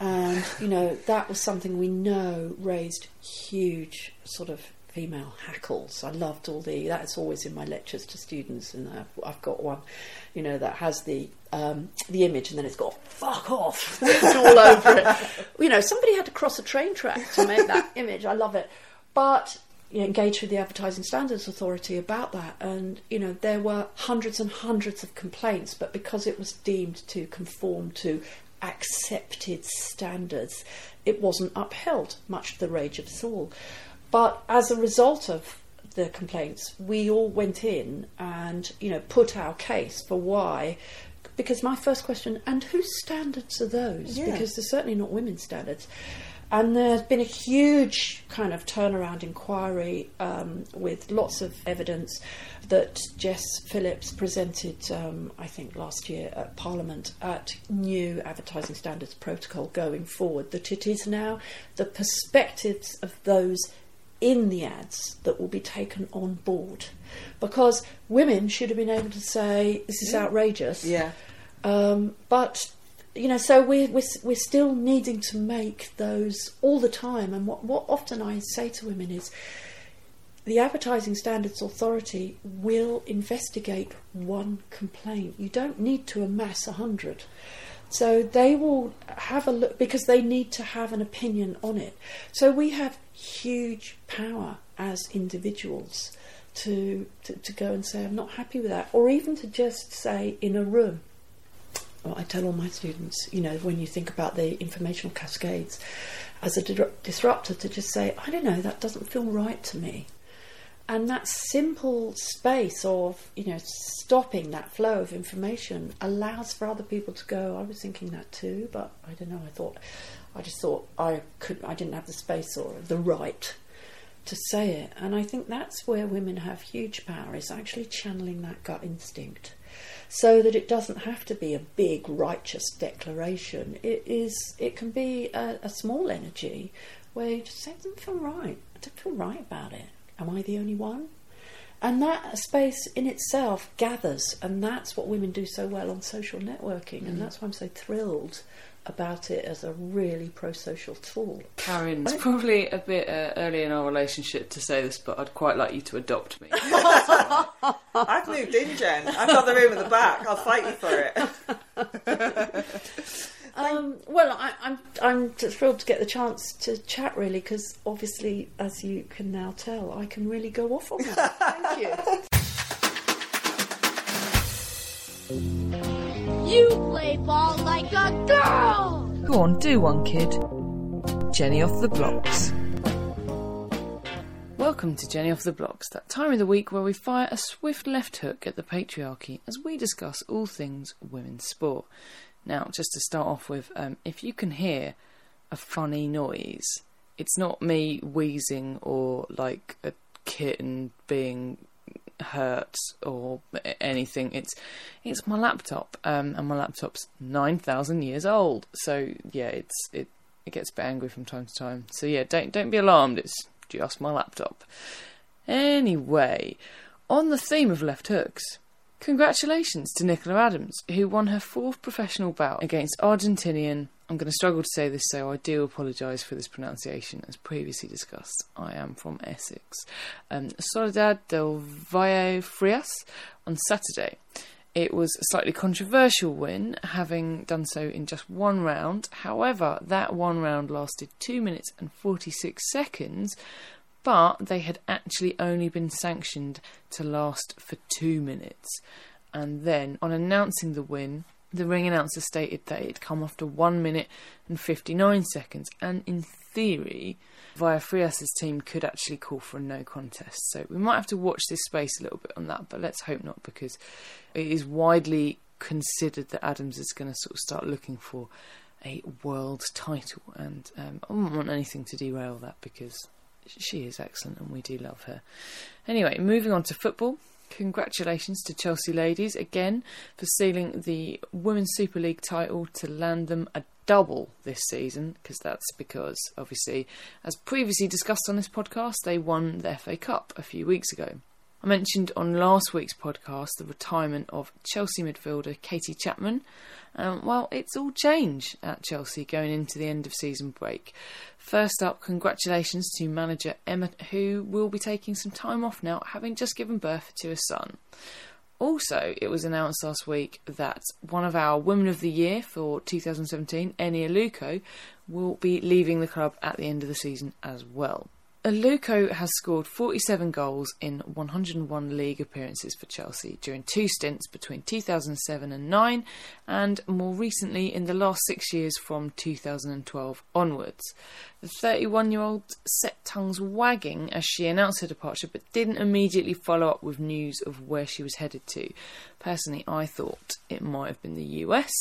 And, you know, that was something we know raised huge sort of female hackles. I loved all the, that's always in my lectures to students, and I've, I've got one, you know, that has the um, the image and then it's got fuck off all over it. You know, somebody had to cross a train track to make that image. I love it. But you know, engaged with the Advertising Standards Authority about that, and you know there were hundreds and hundreds of complaints, but because it was deemed to conform to accepted standards, it wasn't upheld, much to the rage of us all. But as a result of the complaints, we all went in and you know put our case for why. Because my first question, and whose standards are those? Yeah. Because they're certainly not women's standards. And there's been a huge kind of turnaround inquiry um, with lots of evidence that Jess Phillips presented, um, I think, last year at Parliament at new advertising standards protocol going forward. That it is now the perspectives of those in the ads that will be taken on board. Because women should have been able to say, this is outrageous. Yeah. Um, but you know, so we're, we're we're still needing to make those all the time. And what what often I say to women is, the Advertising Standards Authority will investigate one complaint. You don't need to amass a hundred. So they will have a look because they need to have an opinion on it. So we have huge power as individuals to, to, to go and say, I'm not happy with that. Or even to just say in a room, I tell all my students, you know, when you think about the informational cascades as a di- disruptor, to just say, I don't know, that doesn't feel right to me. And that simple space of, you know, stopping that flow of information allows for other people to go, I was thinking that too, but I don't know, I thought, I just thought I couldn't, I didn't have the space or the right to say it. And I think that's where women have huge power, is actually channeling that gut instinct so that it doesn't have to be a big righteous declaration. It is. It can be a, a small energy where you just say, it doesn't feel right. I don't feel right about it. Am I the only one? And that space in itself gathers, and that's what women do so well on social networking, and Mm. that's why I'm so thrilled about it as a really pro-social tool. Caryn, it's probably a bit uh, early in our relationship to say this, but I'd quite like you to adopt me. I've moved in, Jen. I've got the room at the back. I'll fight you for it. Um, well, I, I'm I'm just thrilled to get the chance to chat, really, because obviously, as you can now tell, I can really go off on that. Thank you. You play ball like a girl! Go on, do one, kid. Jenny off the blocks. Welcome to Jenny Off the Blocks, that time of the week where we fire a swift left hook at the patriarchy as we discuss all things women's sport. Now, just to start off with, um, if you can hear a funny noise, it's not me wheezing or like a kitten being hurt or anything. It's it's my laptop, um, and my laptop's nine thousand years old. So yeah, it's it it gets a bit angry from time to time. So yeah, don't don't be alarmed. It's just my laptop. Anyway, on the theme of left hooks, congratulations to Nicola Adams, who won her fourth professional bout against Argentinian. I'm going to struggle to say this, so I do apologise for this pronunciation. As previously discussed, I am from Essex. Um, Soledad del Valle Frias on Saturday. It was a slightly controversial win, having done so in just one round. However, that one round lasted 2 minutes and 46 seconds, but they had actually only been sanctioned to last for 2 minutes. And then, on announcing the win, the ring announcer stated that it had come after 1 minute and 59 seconds, and in theory, Valle Frias' team could actually call for a no contest. So we might have to watch this space a little bit on that, but let's hope not because it is widely considered that Adams is going to sort of start looking for a world title, and um, I wouldn't want anything to derail that because she is excellent and we do love her. Anyway, moving on to football. Congratulations to Chelsea ladies again for sealing the Women's Super League title to land them a double this season, because that's because, obviously, as previously discussed on this podcast, they won the FA Cup a few weeks ago. Mentioned on last week's podcast the retirement of Chelsea midfielder Katie Chapman. Um, well, it's all change at Chelsea going into the end of season break. First up, congratulations to manager Emma, who will be taking some time off now, having just given birth to a son. Also, it was announced last week that one of our Women of the Year for 2017, Eni Aluko, will be leaving the club at the end of the season as well. Uh, Aluko has scored 47 goals in 101 league appearances for Chelsea during two stints between 2007 and 9, and more recently in the last six years from 2012 onwards. The 31 year old set tongues wagging as she announced her departure, but didn't immediately follow up with news of where she was headed to. Personally, I thought it might have been the US,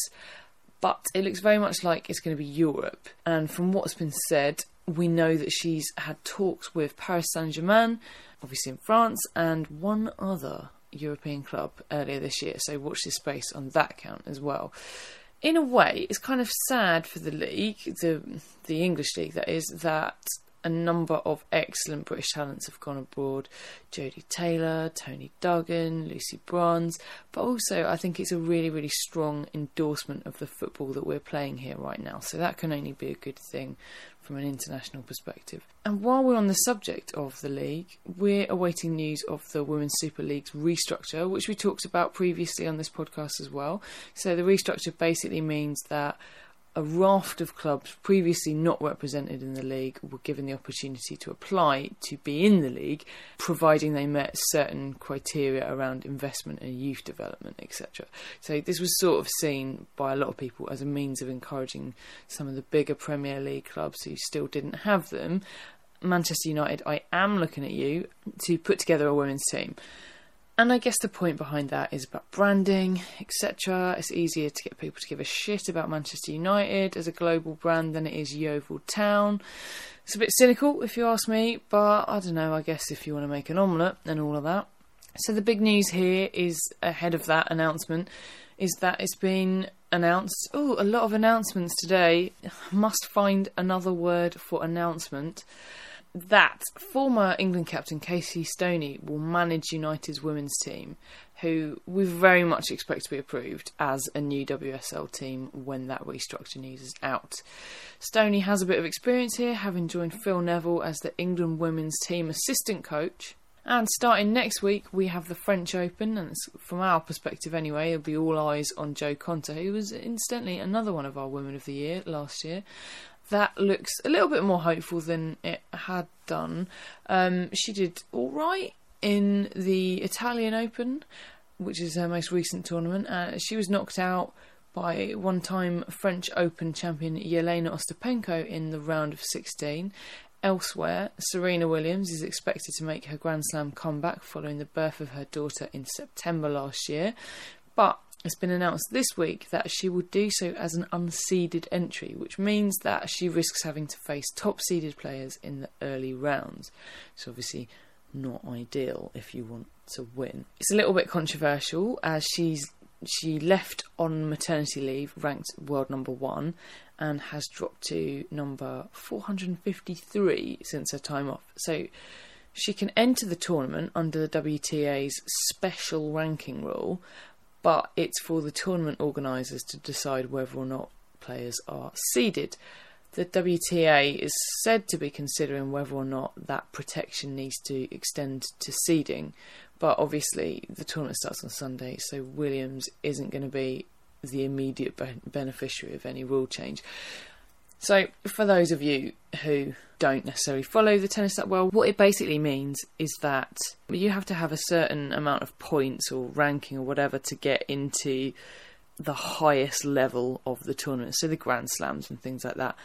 but it looks very much like it's going to be Europe. And from what's been said, we know that she's had talks with Paris Saint Germain, obviously in France, and one other European club earlier this year. So watch this space on that count as well. In a way, it's kind of sad for the league, the the English league that is, that a number of excellent British talents have gone abroad. Jodie Taylor, Toni Duggan, Lucy Bronze, but also I think it's a really, really strong endorsement of the football that we're playing here right now. So that can only be a good thing from an international perspective. And while we're on the subject of the league, we're awaiting news of the Women's Super League's restructure, which we talked about previously on this podcast as well. So the restructure basically means that a raft of clubs previously not represented in the league were given the opportunity to apply to be in the league, providing they met certain criteria around investment and youth development, etc. So this was sort of seen by a lot of people as a means of encouraging some of the bigger Premier League clubs who still didn't have them. Manchester United, I am looking at you to put together a women's team. And I guess the point behind that is about branding, etc. It's easier to get people to give a shit about Manchester United as a global brand than it is Yeovil Town. It's a bit cynical, if you ask me, but I don't know, I guess if you want to make an omelette and all of that. So the big news here is ahead of that announcement is that it's been announced. Oh, a lot of announcements today. Must find another word for announcement. That former England captain Casey Stoney will manage United's women's team, who we very much expect to be approved as a new WSL team when that restructure news is out. Stoney has a bit of experience here, having joined Phil Neville as the England women's team assistant coach. And starting next week, we have the French Open, and from our perspective anyway, it'll be all eyes on Jo Konta, who was incidentally another one of our Women of the Year last year. That looks a little bit more hopeful than it had done. Um, she did all right in the Italian Open, which is her most recent tournament. Uh, she was knocked out by one time French Open champion Jelena Ostapenko in the round of 16. Elsewhere, Serena Williams is expected to make her Grand Slam comeback following the birth of her daughter in September last year. But it's been announced this week that she will do so as an unseeded entry, which means that she risks having to face top seeded players in the early rounds. It's obviously not ideal if you want to win. It's a little bit controversial as she's she left on maternity leave, ranked world number one, and has dropped to number 453 since her time off. So she can enter the tournament under the WTA's special ranking rule, but it's for the tournament organisers to decide whether or not players are seeded. The WTA is said to be considering whether or not that protection needs to extend to seeding, but obviously the tournament starts on Sunday, so Williams isn't going to be the immediate be- beneficiary of any rule change. So, for those of you who don't necessarily follow the tennis that well, what it basically means is that you have to have a certain amount of points or ranking or whatever to get into the highest level of the tournament, so the Grand Slams and things like that.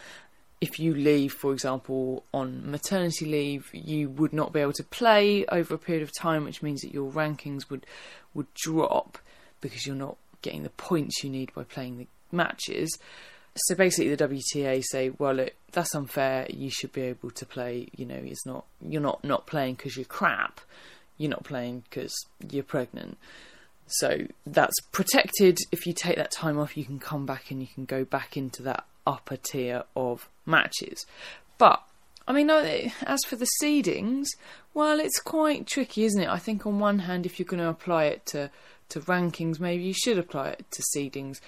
If you leave, for example, on maternity leave, you would not be able to play over a period of time, which means that your rankings would would drop because you're not getting the points you need by playing the matches. So basically, the WTA say, "Well, look, that's unfair. You should be able to play. You know, it's not you're not not playing because you're crap. You're not playing because you're pregnant." So that's protected. If you take that time off, you can come back and you can go back into that upper tier of matches. But I mean, as for the seedings, well, it's quite tricky, isn't it? I think on one hand, if you're going to apply it to to rankings, maybe you should apply it to seedings.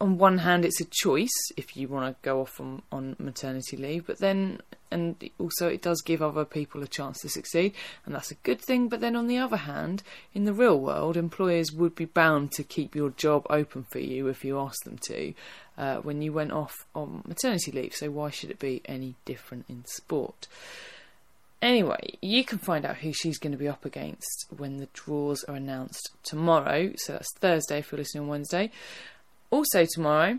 On one hand, it's a choice if you want to go off on, on maternity leave, but then, and also it does give other people a chance to succeed, and that's a good thing. But then on the other hand, in the real world, employers would be bound to keep your job open for you if you ask them to uh, when you went off on maternity leave. So why should it be any different in sport? Anyway, you can find out who she's going to be up against when the draws are announced tomorrow. So that's Thursday if you're listening on Wednesday. Also, tomorrow,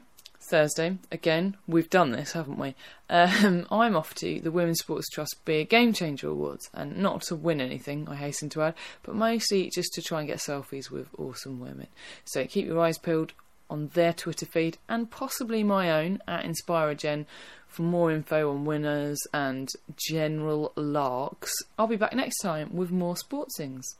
Thursday, again, we've done this, haven't we? Um, I'm off to the Women's Sports Trust Be A Game Changer Awards, and not to win anything, I hasten to add, but mostly just to try and get selfies with awesome women. So keep your eyes peeled on their Twitter feed and possibly my own at InspireGen for more info on winners and general larks. I'll be back next time with more sports things.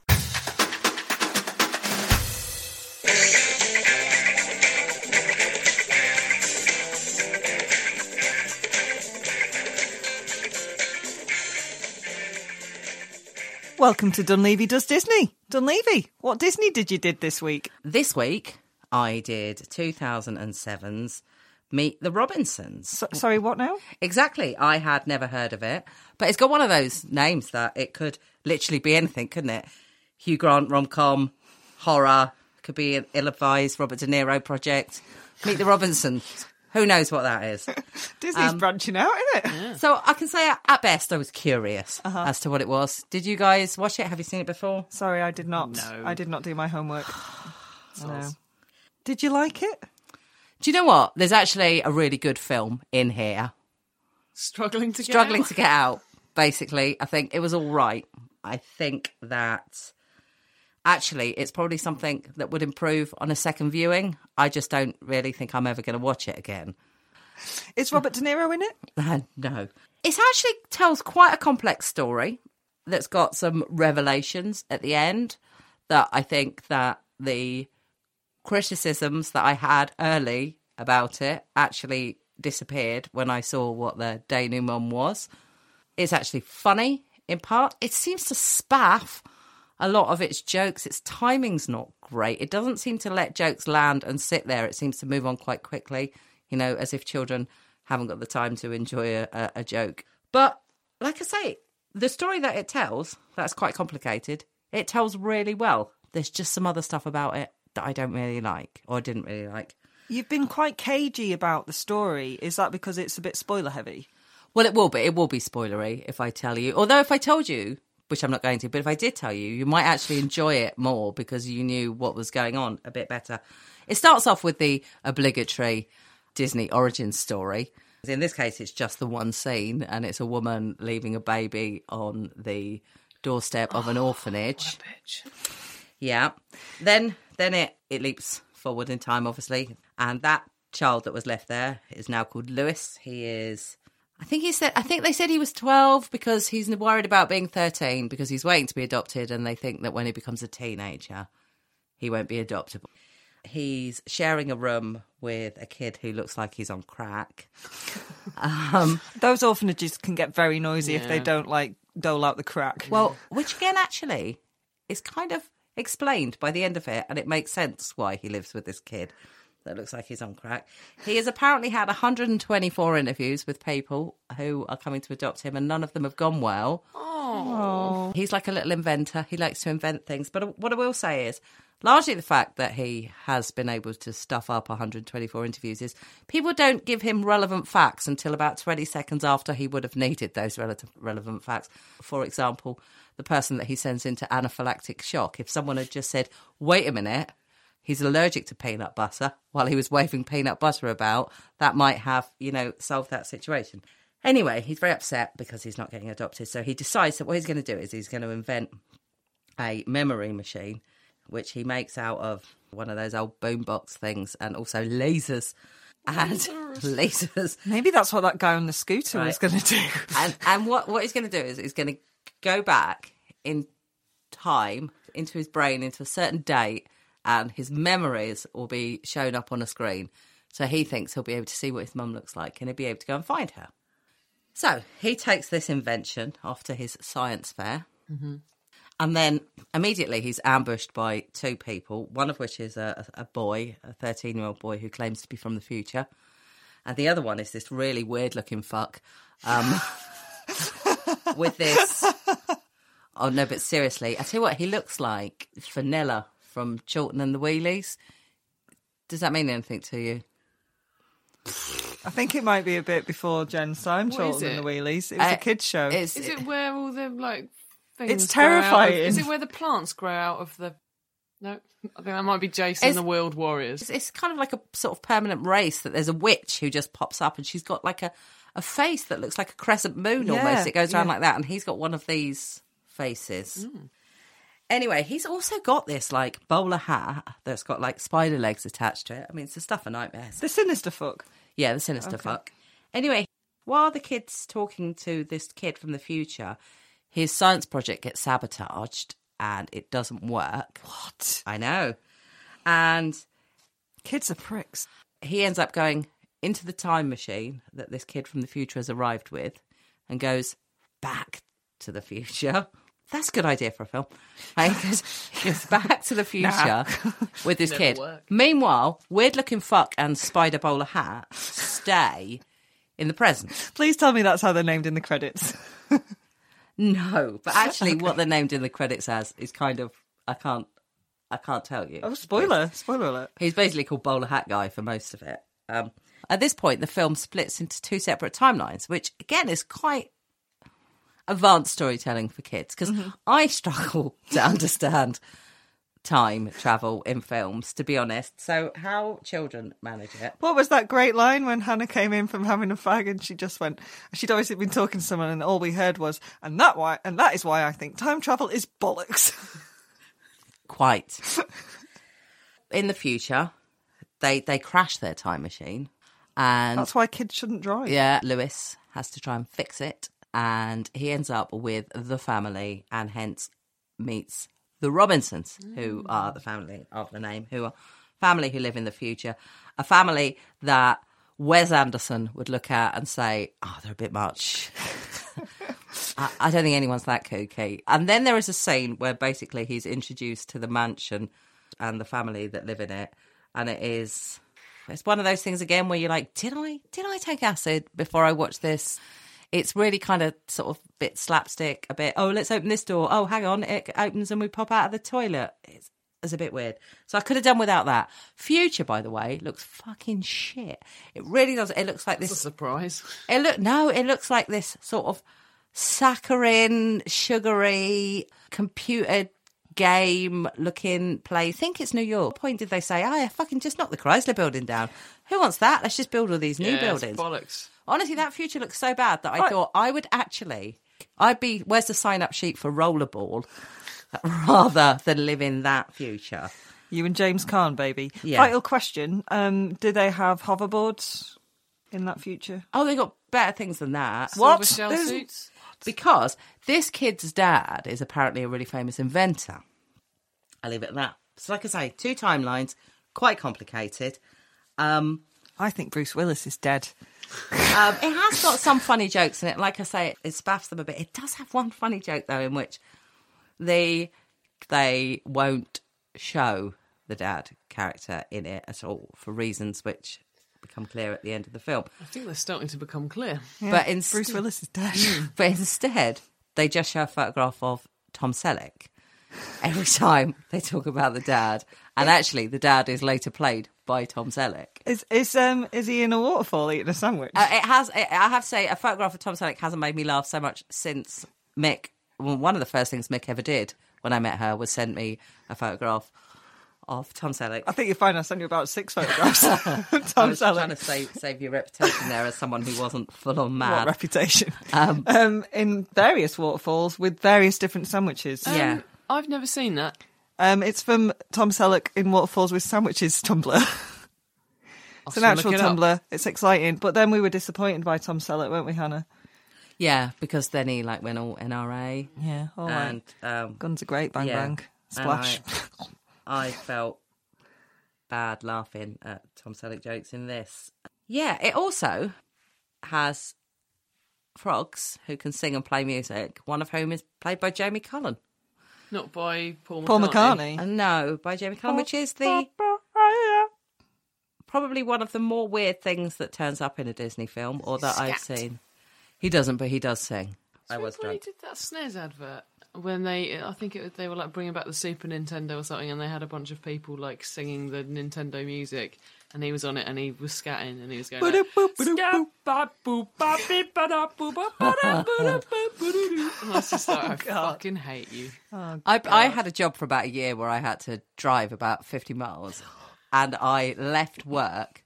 Welcome to Dunleavy Does Disney. Dunleavy, what Disney did you did this week? This week, I did 2007's Meet the Robinsons. So, sorry, what now? Exactly. I had never heard of it, but it's got one of those names that it could literally be anything, couldn't it? Hugh Grant rom com, horror, could be an ill-advised Robert De Niro project. Meet the Robinsons. Who knows what that is? Disney's Um, branching out, isn't it? So I can say at best I was curious as to what it was. Did you guys watch it? Have you seen it before? Sorry, I did not. No. I did not do my homework. no. Did you like it? Do you know what? There's actually a really good film in here. Struggling to get Struggling out. to get out, basically. I think it was all right. I think that actually it's probably something that would improve on a second viewing. I just don't really think I'm ever going to watch it again. Is Robert De Niro in it? Uh, no. It actually tells quite a complex story that's got some revelations at the end that I think that the criticisms that I had early about it actually disappeared when I saw what the denouement was. It's actually funny in part. It seems to spaff a lot of its jokes. Its timing's not great. It doesn't seem to let jokes land and sit there. It seems to move on quite quickly, you know, as if children haven't got the time to enjoy a, a, joke. But like I say, the story that it tells, that's quite complicated. It tells really well. There's just some other stuff about it that I don't really like or didn't really like. You've been quite cagey about the story. Is that because it's a bit spoiler heavy? Well, it will be. It will be spoilery if I tell you. Although, if I told you, which I'm not going to, but if I did tell you, you might actually enjoy it more because you knew what was going on a bit better. It starts off with the obligatory Disney origin story. In this case, it's just the one scene, and it's a woman leaving a baby on the doorstep of an orphanage. Yeah. Then, then it it leaps forward in time, obviously, and that child that was left there is now called Lewis. He is. I think he said. I think they said he was twelve because he's worried about being thirteen because he's waiting to be adopted, and they think that when he becomes a teenager, he won't be adoptable. He's sharing a room with a kid who looks like he's on crack. Um, Those orphanages can get very noisy if they don't like dole out the crack. Well, which again, actually, is kind of explained by the end of it, and it makes sense why he lives with this kid that looks like he's on crack. He has apparently had 124 interviews with people who are coming to adopt him, and none of them have gone well. Oh. He's like a little inventor. He likes to invent things. But what I will say is, largely the fact that he has been able to stuff up 124 interviews is people don't give him relevant facts until about 20 seconds after he would have needed those relative, relevant facts. For example, the person that he sends into anaphylactic shock, if someone had just said, wait a minute, he's allergic to peanut butter while he was waving peanut butter about, that might have, you know, solved that situation. Anyway, he's very upset because he's not getting adopted. So he decides that what he's going to do is he's going to invent a memory machine, which he makes out of one of those old boombox things and also lasers. And lasers. Maybe that's what that guy on the scooter was going to do. And and what what he's going to do is he's going to go back in time into his brain into a certain date, and his memories will be shown up on a screen. So he thinks he'll be able to see what his mum looks like, and he'll be able to go and find her. So he takes this invention off to his science fair. And then immediately he's ambushed by two people, one of which is a, a boy, a 13 year old boy who claims to be from the future. And the other one is this really weird looking fuck um, with this. Oh, no, but seriously, I tell you what, he looks like Fenella from Chorlton and the Wheelies. Does that mean anything to you? I think it might be a bit before Jen Syme What is Chorlton and the Wheelies. It was Uh, a kids' show. Is it where all the like things It's grow out of- terrifying. Is it where the plants grow out of the? No, I think that might be Jason It's- the World Warriors. It's, it's kind of like a sort of permanent race that there's a witch who just pops up and she's got like a, a face that looks like a crescent moon Yeah, almost. It goes around yeah. like that, and he's got one of these faces. Anyway, he's also got this like bowler hat that's got like spider legs attached to it. I mean, it's the stuff of nightmares. the sinister fuck. Yeah, the sinister Okay. fuck. Anyway, while the kid's talking to this kid from the future, his science project gets sabotaged and it doesn't work. What? I know. And Kids are pricks. he ends up going into the time machine that this kid from the future has arrived with and goes back to the future. That's a good idea for a film. Right? He goes, back to the future with this Never kid. work. Meanwhile, weird looking fuck and spider bowler hat stay in the present. Please tell me that's how they're named in the credits. No, but actually, what they're named in the credits as is kind of I can't I can't tell you. Oh, spoiler! Spoiler alert. He's basically called Bowler Hat Guy for most of it. Um, at this point, the film splits into two separate timelines, which again is quite advanced storytelling for kids because mm-hmm. I struggle to understand time travel in films, to be honest. So, how children manage it? What was that great line when Hannah came in from having a fag and she just went? She'd obviously been talking to someone, and all we heard was, "And that why, and that is why I think time travel is bollocks." Quite. in the future, they they crash their time machine, and That's why kids shouldn't drive. Yeah, Lewis has to try and fix it, and he ends up with the family, and hence meets the Robinsons, who mm. are the family of the name, who are family who live in the future, a family that Wes Anderson would look at and say, "Oh, they're a bit much." I, I don't think anyone's that kooky. And then there is a scene where basically he's introduced to the mansion and the family that live in it, and it is it's one of those things again where you're like, did I did I take acid before I watched this? It's really kind of sort of bit slapstick, a bit. Oh, let's open this door. Oh, hang on, it opens and we pop out of the toilet. It's it's a bit weird. So I could have done without that. Future, by the way, looks fucking shit. It really does. It looks like It's a this. surprise. It look no, it looks like this sort of saccharine, sugary, computer game looking place. think it's New York. What point did they say, oh, yeah, fucking just knock the Chrysler building down? Who wants that? Let's just build all these new Yeah, buildings. bollocks. Honestly, that future looks so bad that I Right. thought I would actually, I'd be, where's the sign up sheet for rollerball rather than live in that future? You and James Caan, baby. Yeah. Vital question: um, Do they have hoverboards in that future? Oh, they got better things than that. What? Silver shell suits. Because this kid's dad is apparently a really famous inventor. I'll leave it at that. So, like I say, two timelines, quite complicated. Um, I think Bruce Willis is dead. Um, it has got some funny jokes in it. Like I say, it spaffs them a bit. It does have one funny joke though, in which they they won't show the dad character in it at all for reasons which become clear at the end of the film. I think they're starting to become clear. but in, Bruce Willis is dead. but instead, they just show a photograph of Tom Selleck every time they talk about the dad. And actually, the dad is later played by Tom Selleck. Is is um is he in a waterfall eating a sandwich? Uh, it has. It, I have to say, a photograph of Tom Selleck hasn't made me laugh so much since Mick. Well, one of the first things Mick ever did when I met her was send me a photograph of Tom Selleck. I think you find I sent you about six photographs. of I Tom was trying to save, save your reputation there as someone who wasn't full on What mad. reputation? Um, Um, in various waterfalls with various different sandwiches. Yeah. Um, I've never seen that. Um, it's from Tom Selleck in Waterfalls with Sandwiches Tumblr. it's an actual it up. Tumblr. It's exciting. But then we were disappointed by Tom Selleck, weren't we, Hannah? yeah, because then he like went all NRA. Yeah. All right. and um, Guns are great. Bang yeah. bang. Splash. I, I felt bad laughing at Tom Selleck jokes in this. Yeah, it also has frogs who can sing and play music. One of whom is played by Jamie Cullum. Not by Paul McCartney. Paul McCartney. Uh, no, by Jamie Cullum, which is the probably one of the more weird things that turns up in a Disney film or that I've Scat. seen. He doesn't, but he does sing. I was when he drunk. did that SNES advert when they, I think it, was- they were like bringing back the Super Nintendo or something, and they had a bunch of people like singing the Nintendo music, and he was on it, and he was scatting, and he was going. Like, "Scat, ba, boop, ba, beep, ba, da, boop, ba, ba, da, ba, da, ba, ba, doo, doo." And I was just like, I fucking hate you. I, I had a job for about a year where I had to drive about 50 miles and I left work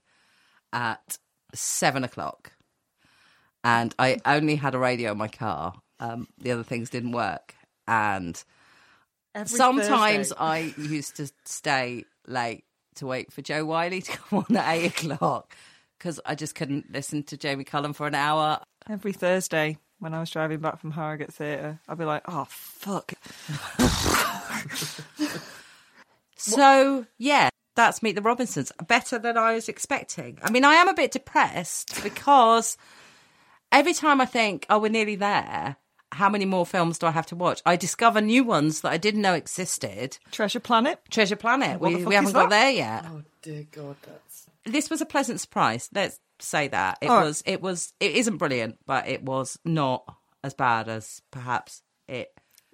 at seven o'clock and I only had a radio in my car. Um, the other things didn't work. And Every sometimes Thursday. I used to stay late to wait for Jo Whiley to come on at eight o'clock because I just couldn't listen to Jamie Cullum for an hour. Every Thursday when I was driving back from Harrogate Theatre, I'd be like, oh, fuck. So yeah, that's Meet the Robinsons. Better than I was expecting. I mean, I am a bit depressed because every time I think, oh, we're nearly there. How many more films do I have to watch? I discover new ones that I didn't know existed. Treasure Planet? Treasure Planet. What the We, fuck we haven't is got there yet. Oh dear God, that's This was a pleasant surprise. Let's say that it All right. was. It was. It isn't brilliant, but it was not as bad as perhaps it.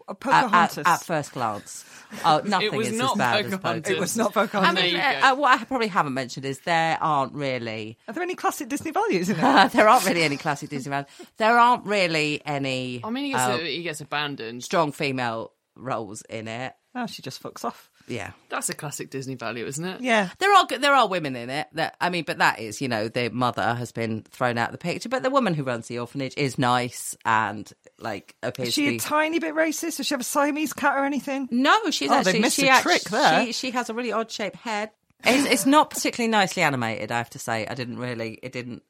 Uh, At, Pocahontas. at, at first glance, oh, nothing is not as bad as Pocahontas. Pocahontas. It was not I Pocahontas. There mean, you uh, go. uh, what I probably haven't mentioned is there aren't really Are there any classic Disney values in it? there aren't really any classic Disney values. There aren't really any I mean, he gets, uh, he gets abandoned. strong female roles in it. oh, she just fucks off. Yeah, That's a classic Disney value, isn't it? Yeah. there are there are women in it. That I mean, but that is you know the mother has been thrown out of the picture, but the woman who runs the orphanage is nice and like appears Is to she be. a tiny bit racist? Does she have a Siamese cat or anything? no, she's Oh, they've actually missed she a act- trick there. She, she has a really odd shaped head. It's, it's not particularly nicely animated. I have to say, I didn't really. It didn't.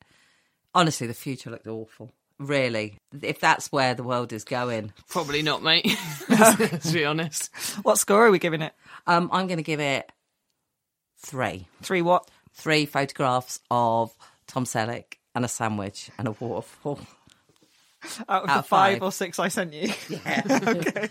Honestly, the future looked awful. Really, if that's where the world is going, Probably not, mate. to be honest. What score are we giving it? um, I'm going to give it Three. Three what? Three photographs of Tom Selleck and a sandwich and a waterfall. Out of Out the five, five. or six I sent you. Yeah. okay.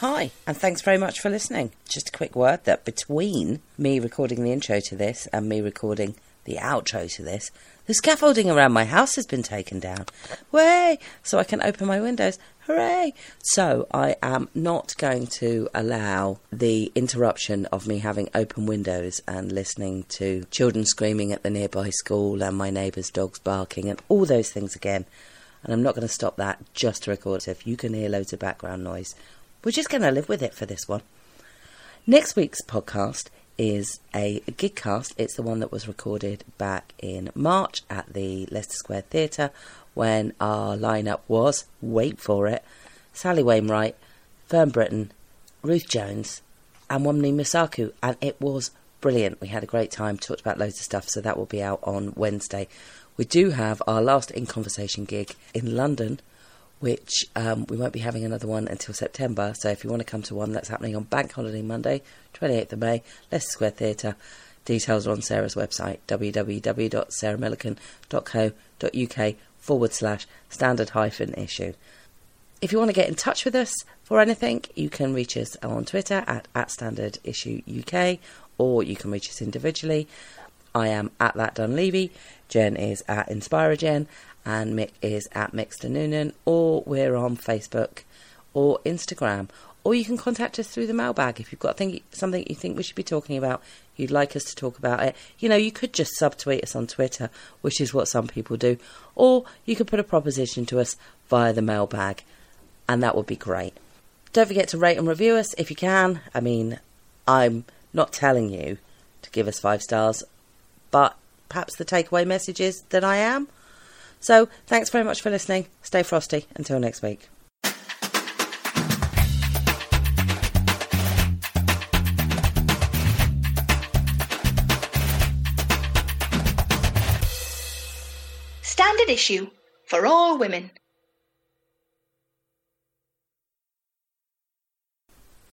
Hi, and thanks very much for listening. Just a quick word that between me recording the intro to this and me recording the outro to this, the scaffolding around my house has been taken down. Way! So I can open my windows. Hooray! So I am not going to allow the interruption of me having open windows and listening to children screaming at the nearby school and my neighbour's dogs barking and all those things again. And I'm not going to stop that just to record. So if you can hear loads of background noise, we're just going to live with it for this one. Next week's podcast is a gig cast. It's the one that was recorded back in March at the Leicester Square Theatre when our lineup was, wait for it, Sally Wainwright, Fern Britton, Ruth Jones, and Wunmi Mosaku. And it was brilliant. We had a great time, talked about loads of stuff, so that will be out on Wednesday. We do have our last In Conversation gig in London which um, we won't be having another one until September. So if you want to come to one that's happening on Bank Holiday Monday, 28th of May, Leicester Square Theatre. Details are on Sarah's website, www.sarahmillican.co.uk forward slash standard hyphen issue. If you want to get in touch with us for anything, you can reach us on Twitter at, at Standard Issue UK, or you can reach us individually. I am at that Dunleavy, Jen is at InspiraGen, and Mick is at Mixter Noonan, or we're on Facebook or Instagram. Or you can contact us through the mailbag if you've got thing, something you think we should be talking about, you'd like us to talk about it. You know, you could just subtweet us on Twitter, which is what some people do, or you could put a proposition to us via the mailbag, and that would be great. Don't forget to rate and review us if you can. I mean, I'm not telling you to give us five stars, but perhaps the takeaway message is that I am. So, thanks very much for listening. Stay frosty. Until next week. Issue for all women.